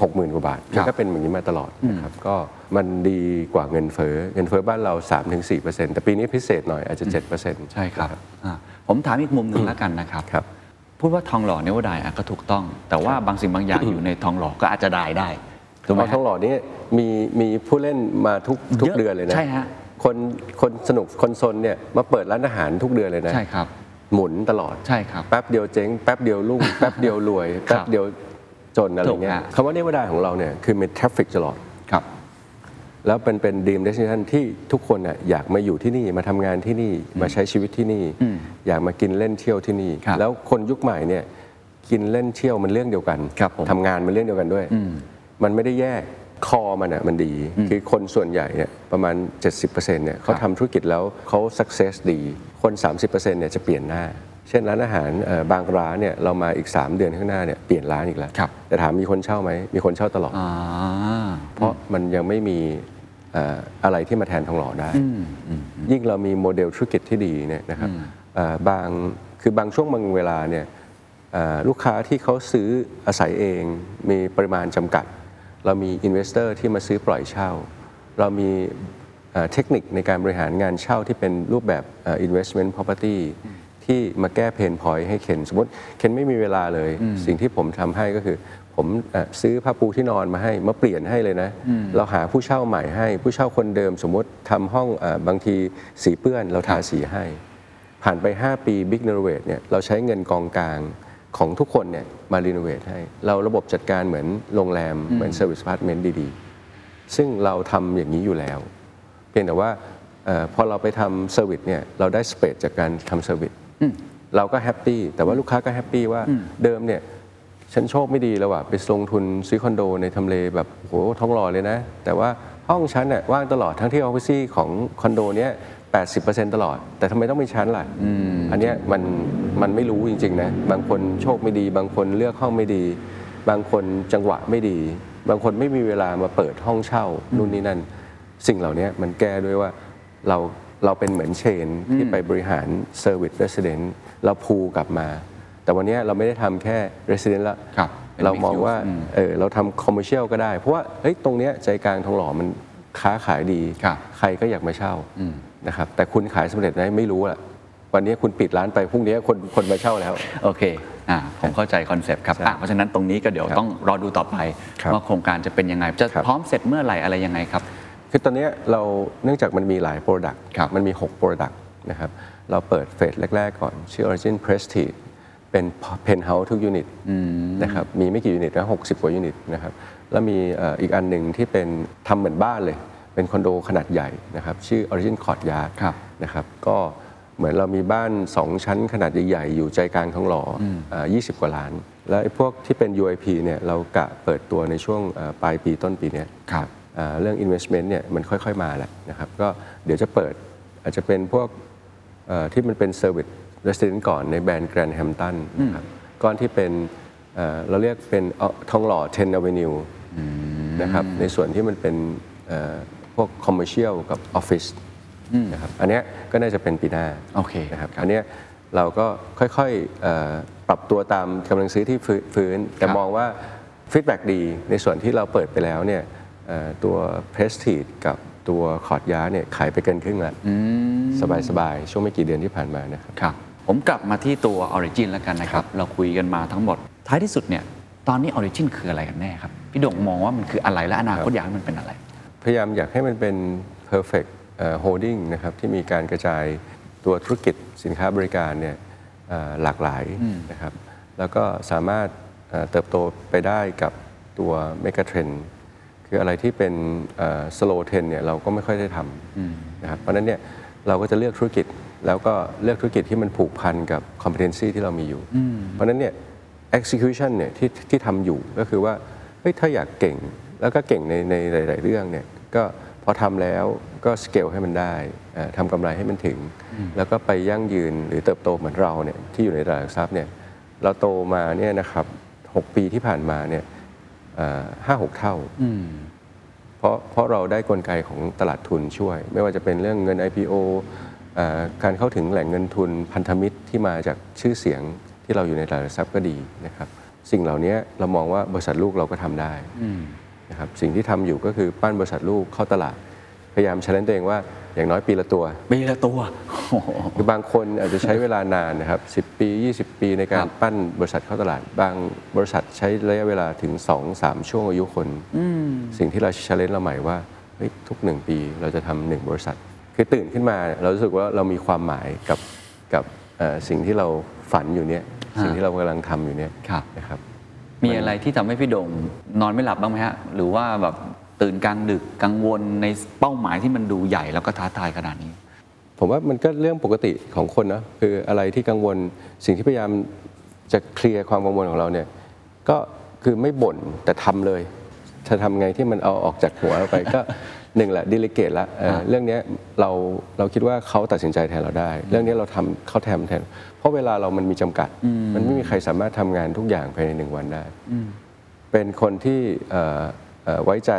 หกหมื่นกว่าบาทครัมันบก็เป็นอย่างนี้มาตลอดนะครับก็มันดีกว่าเงินเฟ้อเงินเฟ้อบ้านเรา 3-4%แต่ปีนี้พิเศษหน่อยอาจจะ 7%ใช่ครับอ่าผมถามอีกมุมหนึ่งแล้วกันนะครับครับพูดว่าทองหล่อเนวดายอะก็ถูกต้อง แต่ว่าบางสิ่งบางอย่างอยู่ในทองหล่อก็อาจจะได้ได้ ถูกไหมเอาทองหล่อนี้มีมีผู้เล่นมาทุกทุกเยอะเดือนเลยนะใช่ฮะคนคนสนุกคนซนเนี่ยมาเปิดร้านอาหารทุกเดือนเลยนะใช่ครับ หมุนตลอดใช่ครับแป๊บเดียวเจ๊งแป๊บเดียวรุ่งแป๊บเดียวรวยครับแป๊บเดียวจนอะไรเงี้ยถูกฮะคำว่า never die ของเราเนี่ยคือมี traffic ตลอดครับแล้วเป็นเป็นดีมเดส i น a นที่ทุกคนน่ะอยากมาอยู่ที่นี่มาทำงานที่นี่มาใช้ชีวิตที่นี่ อยากมากินเล่นเที่ยวที่นี่ครับแล้วคนยุคใหม่เนี่ยกินเล่นเที่ยวมันเรื่องเดียวกันครับผมทำงานมันเรื่องเดียวกันด้วย มันไม่ได้แยกคอมันอะมันดี คือคนส่วนใหญ่เนี่ยประมาณ 70%เนี่ยเขาทำธุรกิจแล้วเขา success ดี คน 30%เนี่ยจะเปลี่ยนหน้า เช่นร้านอาหารเอ่อบางร้านเนี่ยเรามาอีก 3 เดือนข้างหน้าเนี่ยเปลี่ยนร้านอีกแล้วครับแต่ถามมีคนเช่าไหมมีคนเช่าตลอดอ่าเพราะมันยังไม่มีเอ่ออะไรที่มาแทนทองหล่อได้ ยิ่งเรามีโมเดลธุรกิจที่ดีเนี่ยนะครับเอ่อบางคือบางช่วงบางเวลาเนี่ยเอ่อลูกค้าที่เขาซื้ออาศัยเองมีปริมาณจำกัด เรามี investor ที่มาซื้อปล่อยเช่า เรามีเอ่อเทคนิคในการบริหารงานเช่าที่เป็นรูปแบบเอ่อ investment property ที่มาแก้เพนพอยต์ให้เคนสมมติเคนไม่มีเวลาเลย สิ่งที่ผมทำให้ก็คือ ผมเอ่อซื้อผ้าปูที่นอนมาให้ มาเปลี่ยนให้เลยนะ เราหาผู้เช่าใหม่ให้ ผู้เช่าคนเดิมสมมติทำห้องเออบางทีสีเปื้อน เราทาสีให้ ผ่านไป 5 ปี Big n o v a t e เนี่ยเราใช้เงินกองกลาง ของทุกคนเนี่ยมารีโนเวทให้ เราระบบจัดการเหมือนโรงแรม เหมือน Service Apartment ดีๆ ซึ่งเราทำอย่างนี้อยู่แล้ว เพียงแต่ว่าเออพอเราไปทำ service เนี่ยเราได้ space จากการทำ service เราก็แฮปปี้แต่ว่าลูกค้าก็แฮปปี้ว่าเดิมเนี่ยฉันโชคไม่ดีแล้วว่ะไปลงทุนซื้อคอนโดในทำเลแบบโหทองหล่อเลยนะ แต่ว่าห้องฉันน่ะว่างตลอดทั้งที่ออฟฟิศของคอนโดเนี้ย 80%ตลอด แต่ทำไมต้องเป็นฉันล่ะอันเนี้ยมันมันไม่รู้จริง ๆ นะ บางคนโชคไม่ดี บางคนเลือกห้องไม่ดี บางคนจังหวะไม่ดี บางคนไม่มีเวลามาเปิดห้องเช่านู่นนี่นั่น สิ่งเหล่านี้มันแก้ด้วยว่าเราเราเป็นเหมือน chain ที่ไปบริหารเซอร์วิสเรส i ิเดนต์เราพูกลับมา แต่วันนี้เราไม่ได้ทำแค่ Resident ละครับเป็นเรา mixed มอง use ว่าอืมเออเราทำ commercial ก็ได้ เพราะว่าเฮ้ยตรงเนี้ยใจกลางทองหล่อมันค้าขายดีครับใครก็อยากมาเช่า นะครับแต่คุณขายสำเร็จไหมไม่รู้อะวันนี้คุณปิดร้านไปพรุ่งนี้คนคนมาเช่าแล้ว โอเคอ่าผมเข้าใจคอนเซปต์ครับใช่อะเพราะฉะนั้นตรงนี้ก็เดี๋ยวครับต้องรอดูต่อไปครับว่าโครงการจะเป็นยังไง จะครับพร้อมเสร็จเมื่อไหร่อะไรยังไงครับ คือตอนเนี้ยเราเนื่องจากมันมีหลาย Product ครับมันมี6 Product นะครับเราเปิดเฟสแรก ๆ ก่อน ชื่อ Origin Prestige เป็น Penthouse ทุกยูนิตนะครับมีไม่กี่ยูนิตนะ60กว่ายูนิตนะครับแล้วมีเอ่ออีกอันหนึ่งที่เป็นทำเหมือนบ้านเลย เป็นคอนโดขนาดใหญ่นะครับชื่อ Origin Courtyard ครับนะครับก็เหมือนเรามีบ้าน 2 ชั้นขนาดใหญ่ๆ อยู่ใจกลางทองหล่อออ่า20 กว่าล้าน แล้วไอ้พวกที่เป็น UIP เนี่ยเรากะเปิดตัวในช่วงเอ่อปลายปีต้นปีเนี้ยครับอ่าเรื่อง investment เนี่ยมันค่อยๆมาแหละนะครับก็เดี๋ยวจะเปิดอาจจะเป็นพวกเอ่อที่มันเป็น service resident ก่อนในแบรนด์ Grand Hampton นะครับก้อนที่เป็นเอ่อเราเรียกเป็นเอ่อทองหล่อ10 Avenue นะครับในส่วนที่มันเป็น เอ่อพวก commercial กับ office นะครับอันเนี้ยก็น่าจะเป็นปีหน้าโอเคนะครับอันเนี้ยเราก็ค่อยๆเอ่อปรับตัวตามกำลังซื้อที่ฟื้นฟื้นแต่ครับมองว่า feedback ดีในส่วนที่เราเปิดไปแล้วเนี่ยเอ่อตัว Prestige กับตัว Courtyard เนี่ยขายไปเกินครึ่งแล้วสบายๆ ช่วงไม่กี่เดือนที่ผ่านมานะครับครับ ผมกลับมาที่ตัว Origin แล้วกันนะครับ เราคุยกันมาทั้งหมด ท้ายที่สุดเนี่ยตอนนี้ Origin คืออะไรกันแน่ครับ พี่โด่งมองว่ามันคืออะไรและอนาคตอยากให้มันเป็นอะไร พยายามอยากให้มันเป็น perfect เอ่อ holding นะครับที่มีการกระจายตัวธุรกิจสินค้าบริการเนี่ยเอ่อหลากหลายนะครับ แล้วก็สามารถเอ่อเติบโตไปได้กับตัว mega trend คืออะไรที่เป็นเอ่อ slow trend เนี่ยเราก็ไม่ค่อยได้ทำนะครับเพราะฉะนั้นเนี่ยเราก็จะเลือกธุรกิจแล้วก็เลือกธุรกิจที่มันผูกพันกับ competency ที่เรามีอยู่ เพราะฉะนั้นเนี่ย execution เนี่ยที่ที่ทำอยู่ก็คือว่าเฮ้ยถ้าอยากเก่งแล้วก็เก่งในในหลาย ๆ เรื่องเนี่ย ก็พอทำแล้วก็สเกลให้มันได้เอ่อทำกำไรให้มันถึง แล้วก็ไปยั่งยืนหรือเติบโตเหมือนเราเนี่ยที่อยู่ในตลาดหลักทรัพย์เนี่ยเราโตมาเนี่ยนะครับ6ปีที่ผ่านมาเนี่ยห้าหกเท่าเพราะเพราะเราได้กลไกของตลาดทุนช่วย ไม่ว่าจะเป็นเรื่องเงิน IPO เอ่อการเข้าถึงแหล่งเงินทุนพันธมิตรที่มาจากชื่อเสียงที่เราอยู่ในตลาดหลักทรัพย์ก็ดีนะครับ สิ่งเหล่านี้เรามองว่าบริษัทลูกเราก็ทำได้ นะครับสิ่งที่ทำอยู่ก็คือปั้นบริษัทลูกเข้าตลาด พยายามเชลเลนตัวเองว่าอย่างน้อยปีละตัว ปีละตัวโอ้โหคือบางคนอาจจะใช้เวลานานนะครับ10 ปี 20 ปีในกาครรับปั้นบริษัทเข้าตลาด บางบริษัทใช้ระยะเวลาถึง 2-3 ช่วงอายุคน สิ่งที่เราชาเลนจ์เราใหม่ว่าเฮ้ยทุกหนึ่งปีเราจะทำหนึ่งบริษัท คือตื่นขึ้นมาเรารู้สึกว่าเรามีความหมายกับกับเอ่อสิ่งที่เราฝันอยู่เนี่ยสิ่งที่เรากำลังทำอยู่เนี่ยครับนะครับ มีอะไรที่ทำให้พี่โด่งนอนไม่หลับบ้างไหมฮะ หรือว่าแบบตื่นกลางดึกกังวลในเป้าหมายที่มันดูใหญ่แล้วก็ท้าทายขนาดนี้ผผมว่ามันก็เรื่องปกติของคนนะคืออะไรที่กังวลสิ่งที่พยายามจะเคลียร์ความกังวลของเราเนี่ยก็คือไม่บ่นแต่ทำเลยจะทำไงที่มันเอาออกจากหัวเราไปก็หนึ่งแหละดิลิเกตละเอ่อเรื่องเนี้ยเราเราคิดว่าเขาตัดสินใจแทนเราได้ เรื่องนี้เราทำเขาแทนแทนเพ ราะเวลาเรามันมีจำกัด มันไม่มีใครสามารถทำงานทุกอย่างภายในหนึ่งวันได้ เป็นคนที่เอ่อเอ่อไว้ใจ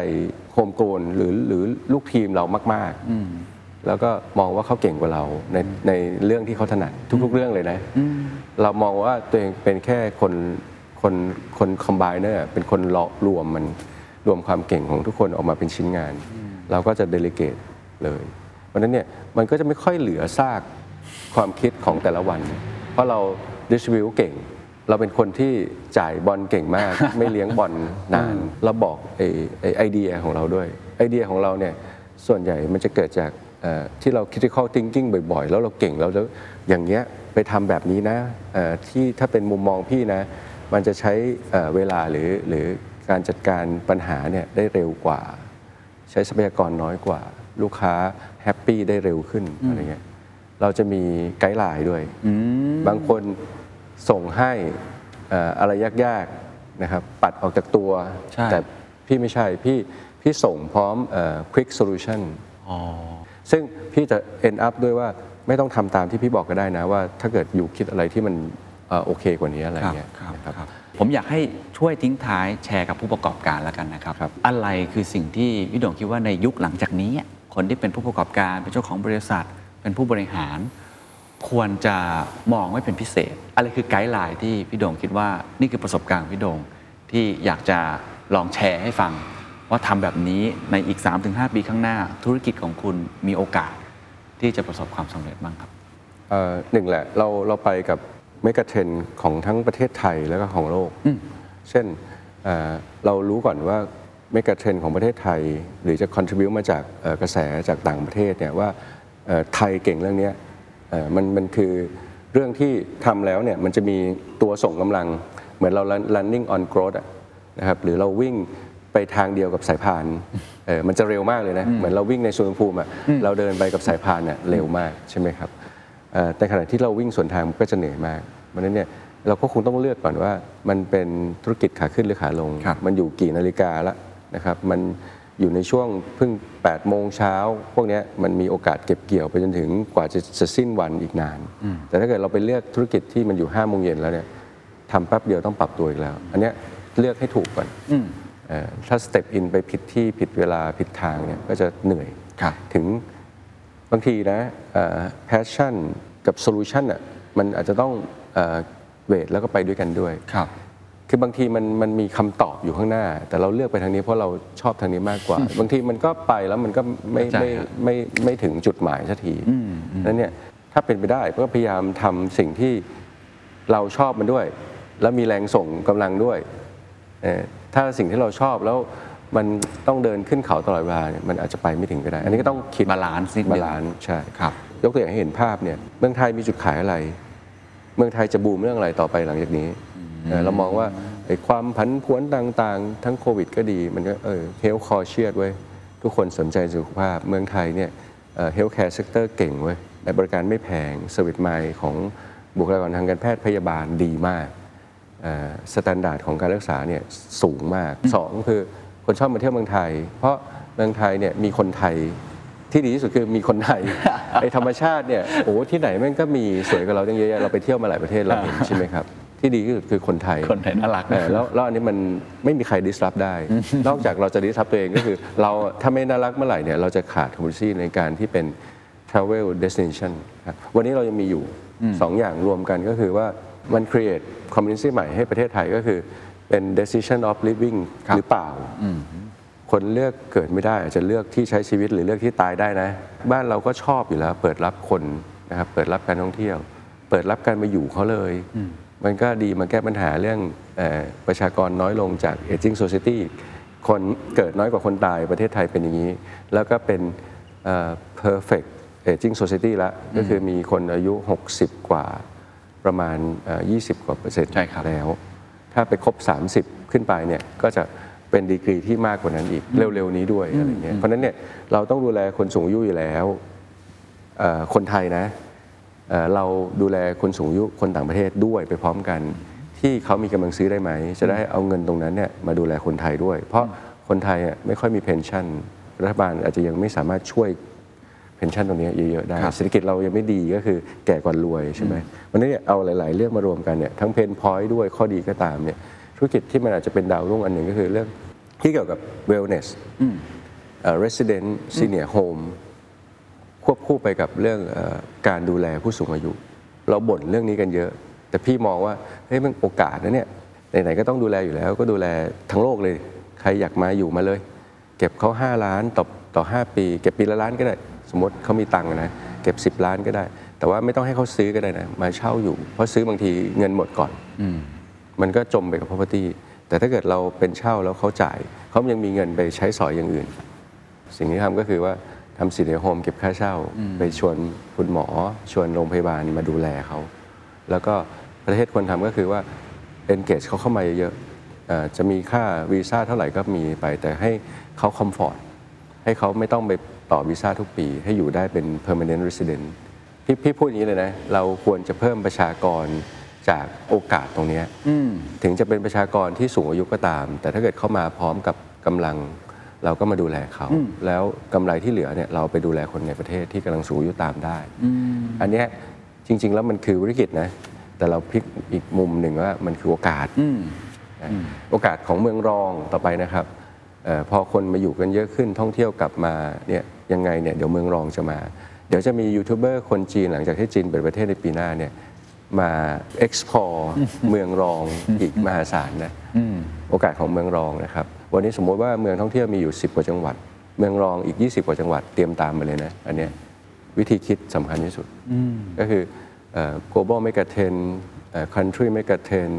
โฮมโกลนหรือหรือลูกทีมเรามาก ๆ แล้วก็มองว่าเขาเก่งกว่าเราในในเรื่องที่เขาถนัดทุก ๆ เรื่องเลยนะ เรามองว่าตัวเองเป็นแค่คนคนคนคอมไบเนอร์เป็นคนหลอกรวมมันรวมความเก่งของทุกคนออกมาเป็นชิ้นงาน เราก็จะเดลิเกตเลย เพราะฉะนั้นเนี่ยมันก็จะไม่ค่อยเหลือซากความคิดของแต่ละวัน เพราะเราดิสทริบิวเก่ง เราเป็นคนที่จ่ายบอลเก่งมาก ไม่เลี้ยงบอลนานเราบอกไอ้ไอ้ไอเดียของเราด้วย ไอเดียของเราเนี่ยส่วนใหญ่มันจะเกิดจากเอ่อที่เรา critical thinking บ่อยๆ แล้วเราเก่งแล้วแล้วอย่างเงี้ยไปทำแบบนี้นะเอ่อที่ถ้าเป็นมุมมองพี่นะ มันจะใช้เอ่อเวลาหรือหรือการจัดการปัญหาเนี่ยได้เร็วกว่า ใช้ทรัพยากรน้อยกว่า ลูกค้าแฮปปี้ได้เร็วขึ้นอะไรเงี้ย เราจะมี guideline ด้วย บางคนส่งให้เอ่ออะไรยากๆนะครับปัดออกจากตัวใช่แต่พี่ไม่ใช่พี่พี่ส่งพร้อมเอ่อ quick solution อ๋อซึ่งพี่จะ end up ด้วยว่าไม่ต้องทำตามที่พี่บอกก็ได้นะว่า ถ้าเกิดอยู่คิดอะไรที่มันเอ่อโอเคกว่านี้อะไรครับเงี้ยครับนะครับครับผมอยากให้ช่วยทิ้งท้ายแชร์กับผู้ประกอบการแล้วกันนะครับครับอะไรคือสิ่งที่พี่โด่งคิดว่าในยุคหลังจากนี้ คนที่เป็นผู้ประกอบการเป็นเจ้าของบริษัท เป็นผู้บริหาร ควรจะมองไว้เป็นพิเศษ อะไรคือไกด์ไลน์ที่พี่โด่งคิดว่านี่คือประสบการณ์ของพี่โด่งที่อยากจะลองแชร์ให้ฟัง ว่าทำแบบนี้ในอีก 3-5 ปีข้างหน้า ธุรกิจของคุณมีโอกาสที่จะประสบความสำเร็จบ้างครับเอ่อหนึ่งแหละเราเราไปกับเมกะเทรนของทั้งประเทศไทยแล้วก็ของโลก เช่นเอ่อเรารู้ก่อนว่าเมกะเทรนของประเทศไทย หรือจะ contribu มาจากเอ่อกระแสจากต่างประเทศเนี่ยว่าเอ่อ ไทยเก่งเรื่องเนี้ยเอ่อมันมันคือเรื่องที่ทำแล้วเนี่ยมันจะมีตัวส่งกำลัง เหมือนเรา run- running on growth อะนะครับหรือเราวิ่งไปทางเดียวกับสายพานเออมันจะเร็วมากเลยนะ เหมือนเราวิ่งในสวนภูมิอะเราเดินไปกับสายพานเนี่ยเร็วมากใช่ไหมครับเอ่อในขณะที่เราวิ่งสวนทางมันก็จะเหนื่อยมากเพราะฉะนั้นเนี่ยเราก็คงต้องเลือกก่อนว่า มันเป็นธุรกิจขาขึ้นหรือขาลงครับมันอยู่กี่นาฬิกาละนะครับมัน อยู่ในช่วงเพิ่ง8โมงเช้าพวกเนี้ยมันมีโอกาสเก็บเกี่ยวไปจนถึงกว่าจะจะสิ้นวันอีกนาน แต่ถ้าเกิดเราไปเลือกธุรกิจที่มันอยู่5โมงเย็นแล้วเนี่ยทำแป๊บเดียวต้องปรับตัวอีกแล้ว อันเนี้ยเลือกให้ถูกก่อนเอ่อถ้าสเต็ปอินไปผิดที่ผิดเวลาผิดทางเนี่ยก็จะเหนื่อยครับถึงบางทีนะเอ่อ passion กับ solution อะมันอาจจะต้องเวทแล้วก็ไปด้วยกันด้วยครับ คือบางทีมันมันมีคำตอบอยู่ข้างหน้า แต่เราเลือกไปทางนี้เพราะเราชอบทางนี้มากกว่า บางทีมันก็ไปแล้วมันก็ไม่เข้าใจไม่ครับไม่ไม่ถึงจุดหมายสักทีนั้นเนี่ยถ้าเป็นไปได้ก็พยายามทำสิ่งที่เราชอบมันด้วย แล้วมีแรงส่งกำลังด้วยเอ่อถ้าสิ่งที่เราชอบแล้วมันต้องเดินขึ้นเขาตลอดเวลาเนี่ยมันอาจจะไปไม่ถึงก็ได้ อันนี้ก็ต้องคิด balance นิดนึง balance ใช่ครับยกตัวอย่างให้เห็นภาพเนี่ยเมืองไทยมีจุดขายอะไร เมืองไทยจะบูมเรื่องอะไรต่อไปหลังจากนี้ เออเรามองว่าไอ้ความผันผวนต่างๆ ทั้งโควิดก็ดี มันก็เออ health conscious เว้ยทุกคนสนใจสุขภาพ เมืองไทยเนี่ย healthcare sector เก่งเว้ยและบริการไม่แพงสวิตไมล์ของบุคลากรทางการแพทย์พยาบาลดีมาก standard ของการรักษาเนี่ยสูงมากสองคือคนชอบมาเที่ยวเมืองไทย เพราะเมืองไทยเนี่ยมีคนไทยที่ดีที่สุดคือมีคนไทยไอ้ธรรมชาติเนี่ยโอ้โหที่ไหนแม่งก็มีสวยกว่าเราตั้งเยอะแยะเราไปเที่ยวมาหลายประเทศเราเห็นใช่ไหมครับ ที่ดีที่สุดคือคนไทยคนไทยน่ารักเออแล้วแล้วอันนี้มันไม่มีใคร disrupt ได้ นอกจากเราจะ disrupt ตัวเองก็คือเราถ้าไม่น่ารักเมื่อไหร่เนี่ยเราจะขาด community ในการที่เป็น travel destination ครับวันนี้เรายังมีอยู่สองอย่างรวมกันก็คือว่ามัน create community ใหม่ให้ประเทศไทยก็คือเป็น decision of living ครับหรือเปล่า คนเลือกเกิดไม่ได้ อาจจะเลือกที่ใช้ชีวิตหรือเลือกที่ตายได้นะ บ้านเราก็ชอบอยู่แล้ว เปิดรับคนนะครับเปิดรับการท่องเที่ยว เปิดรับการมาอยู่เขาเลย มันก็ดีมาแก้ปัญหาเรื่องเออประชากรน้อยลงจาก aging society คนเกิดน้อยกว่าคนตายประเทศไทยเป็นอย่างนี้ แล้วก็เป็นเอ่อ perfect aging society ละก็คือมีคนอายุ 60 กว่าประมาณเอ่อ20 กว่าเปอร์เซ็นต์ใช่ครับแล้ว ถ้าไปครบ 30 ขึ้นไปเนี่ยก็จะเป็นดีกรีที่มากกว่านั้นอีกเร็วๆนี้ด้วยอะไรเงี้ยเพราะฉะนั้นเนี่ยเราต้องดูแลคนสูงอายุอยู่แล้วเอ่อคนไทยนะ เอ่อเราดูแลคนสูงอายุคนต่างประเทศด้วยไปพร้อมกัน ที่เขามีกำลังซื้อได้ไหม จะได้เอาเงินตรงนั้นเนี่ยมาดูแลคนไทยด้วย เพราะคนไทยอะไม่ค่อยมี pension รัฐบาลอาจจะยังไม่สามารถช่วย pension ตรงนี้เยอะๆได้ครับเศรษฐกิจเรายังไม่ดีก็คือแก่ก่อนรวยใช่ไหมวันนี้เนี่ยเอาหลาย ๆ เรื่องมารวมกันเนี่ยทั้ง pain point ด้วยข้อดีก็ตามเนี่ยธุรกิจที่มันอาจจะเป็นดาวรุ่งอันหนึ่งก็คือเรื่องที่เกี่ยวกับ wellness เอ่อ resident senior home ควบคู่ไปกับเรื่องเออการดูแลผู้สูงอายุ เราบ่นเรื่องนี้กันเยอะ แต่พี่มองว่าเฮ้ยมันโอกาสนะเนี่ยไหนๆก็ต้องดูแลอยู่แล้ว ก็ดูแลทั้งโลกเลย ใครอยากมาอยู่มาเลย เก็บเขา5ล้านต่อต่อ 5 ปี เก็บปีละล้านก็ได้ สมมติเขามีตังค์นะเก็บ 10 ล้านก็ได้ แต่ว่าไม่ต้องให้เขาซื้อก็ได้นะมาเช่าอยู่ เพราะซื้อบางทีเงินหมดก่อนมันก็จมไปกับ property แต่ถ้าเกิดเราเป็นเช่าแล้วเขาจ่ายเขายังมีเงินไปใช้สอยอย่างอื่น สิ่งที่ทำก็คือว่า ทำสินเดียโฮมเก็บค่าเช่า ไปชวนคุณหมอ ชวนโรงพยาบาลมาดูแลเขา แล้วก็ประเทศควรทำก็คือว่า engage เขาเข้ามาเยอะๆเอ่อจะมีค่าวีซ่าเท่าไหร่ก็มีไป แต่ให้เขาคอมฟอร์ตให้เขาไม่ต้องไปต่อวีซ่าทุกปี ให้อยู่ได้เป็น permanent resident พี่พี่พูดอย่างนี้เลยนะ เราควรจะเพิ่มประชากรจากโอกาสตรงเนี้ยถึงจะเป็นประชากรที่สูงอายุก็ตาม แต่ถ้าเกิดเข้ามาพร้อมกับกำลัง เราก็มาดูแลเขา แล้วกำไรที่เหลือเนี่ยเราไปดูแลคนในประเทศที่กำลังสูงอายุตามได้ อันเนี้ยจริง ๆ แล้วมันคือวิกฤตนะ แต่เราพลิกอีกมุมหนึ่งว่ามันคือโอกาสนะโอกาสของเมืองรองต่อไปนะครับเออพอคนมาอยู่กันเยอะขึ้นท่องเที่ยวกลับมาเนี่ยยังไงเนี่ยเดี๋ยวเมืองรองจะมา เดี๋ยวจะมียูทูบเบอร์คนจีนหลังจากที่จีนเปิดประเทศในปีหน้าเนี่ยมา explore เมืองรองอีกมหาศาลนะโอกาสของเมืองรองนะครับ วันนี้สมมติว่าเมืองท่องเที่ยวมีอยู่ 10 กว่าจังหวัด เมืองรองอีก 20 กว่าจังหวัดเตรียมตามมาเลยนะอันเนี้ยวิธีคิดสำคัญที่สุดก็คือเอ่อ global mega trend เอ่อ country mega trend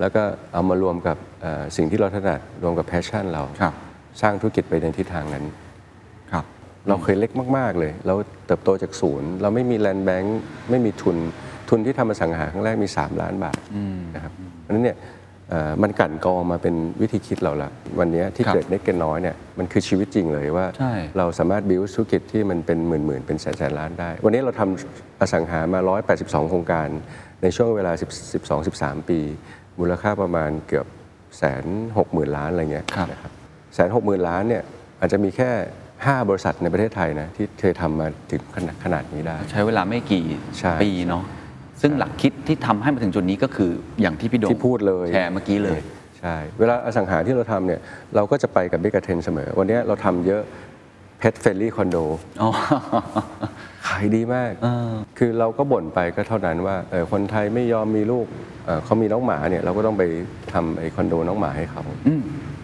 แล้วก็เอามารวมกับเอ่อสิ่งที่เราถนัดรวมกับ passion เราครับสร้างธุรกิจไปในทิศทางนั้นครับเราเคยเล็กมาก ๆ เลย เราเติบโตจากศูนย์ เราไม่มีแลนด์แบงค์ไม่มีทุนทุนที่ทำอสังหาครั้งแรกมี 3 ล้านบาทนะครับเพราะฉะนั้นเนี่ยเอ่อ มันกลั่นกรองมาเป็นวิธีคิดเราละวันนี้ที่ครับเกิดเล็กเกินน้อยเนี่ยมันคือชีวิตจริงเลยว่าใช่เราสามารถบิวธุรกิจที่มันเป็นหมื่นๆเป็นแสนแสนล้านได้ วันนี้เราทำอสังหามา 182 โครงการ ในช่วงเวลา10 12 13 ปี มูลค่าประมาณเกือบแสนหกหมื่นล้านอะไรเงี้ยครับนะครับแสนหกหมื่นล้านเนี่ยอาจจะมีแค่ 5 บริษัทในประเทศไทยนะที่เคยทำมาถึงขนาดขนาดนี้ได้ ใช้เวลาไม่กี่ใช่ปีเนาะ ซึ่งหลักคิดที่ทำให้มาถึงจุดนี้ก็คืออย่างที่พี่โดงที่พูดเลยแชร์เมื่อกี้เลยใช่เวลาอสังหาที่เราทำเนี่ยเราก็จะไปกับบิ๊กเทนเสมอ วันนี้เราทำเยอะเพ t เฟ r ลี่คอนโดอ๋อขายดีมาก คือเราก็บ่นไปก็เท่านั้นว่าเออคนไทยไม่ยอมมีลูกเอ่อเขามีน้องหมาเนี่ยเราก็ต้องไปทำไอ้คอนโดน้องหมาให้เขาอืม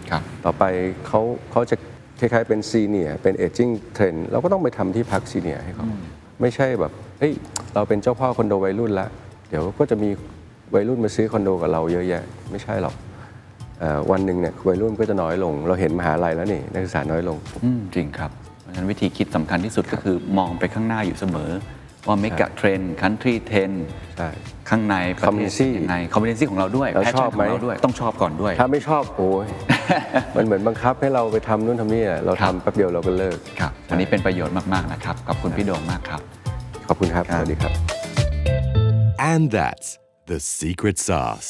ครับต่อไปเขาเขาจะคล้ายๆเป็น senior เป็น aging trend เราก็ต้องไปทำที่พัก senior ให้เขา ไม่ใช่แบบเฮ้ยเราเป็นเจ้าพ่อคอนโดวัยรุ่นละเดี๋ยวก็จะมีวัยรุ่นมาซื้อคอนโดกับเราเยอะแยะ ไม่ใช่หรอกวันหนึ่งเนี่ยวัยรุ่นก็จะน้อยลง เราเห็นมหาลัยแล้วนี่นักศึกษาน้อยลงจริงครับเพราะฉะนั้นวิธีคิดสำคัญที่สุดก็คือมองไปข้างหน้าอยู่เสมอ ว่า mega trend country trend ใช่ ข้างในประเทศ Community ยังไง community ของเราด้วยเรา passion ชอบไหมของเราด้วยต้องชอบก่อนด้วย ถ้าไม่ชอบโอ้ย มันเหมือนบังคับให้เราไปทำนู่นทำนี่อะเราครับทำแป๊บเดียวเราก็เลิกครับวันนี้เป็นประโยชน์มากๆนะครับขอบคุณพี่โด่งมากครับ ขอบคุณครับ สวัสดีครับ And that's the secret sauce.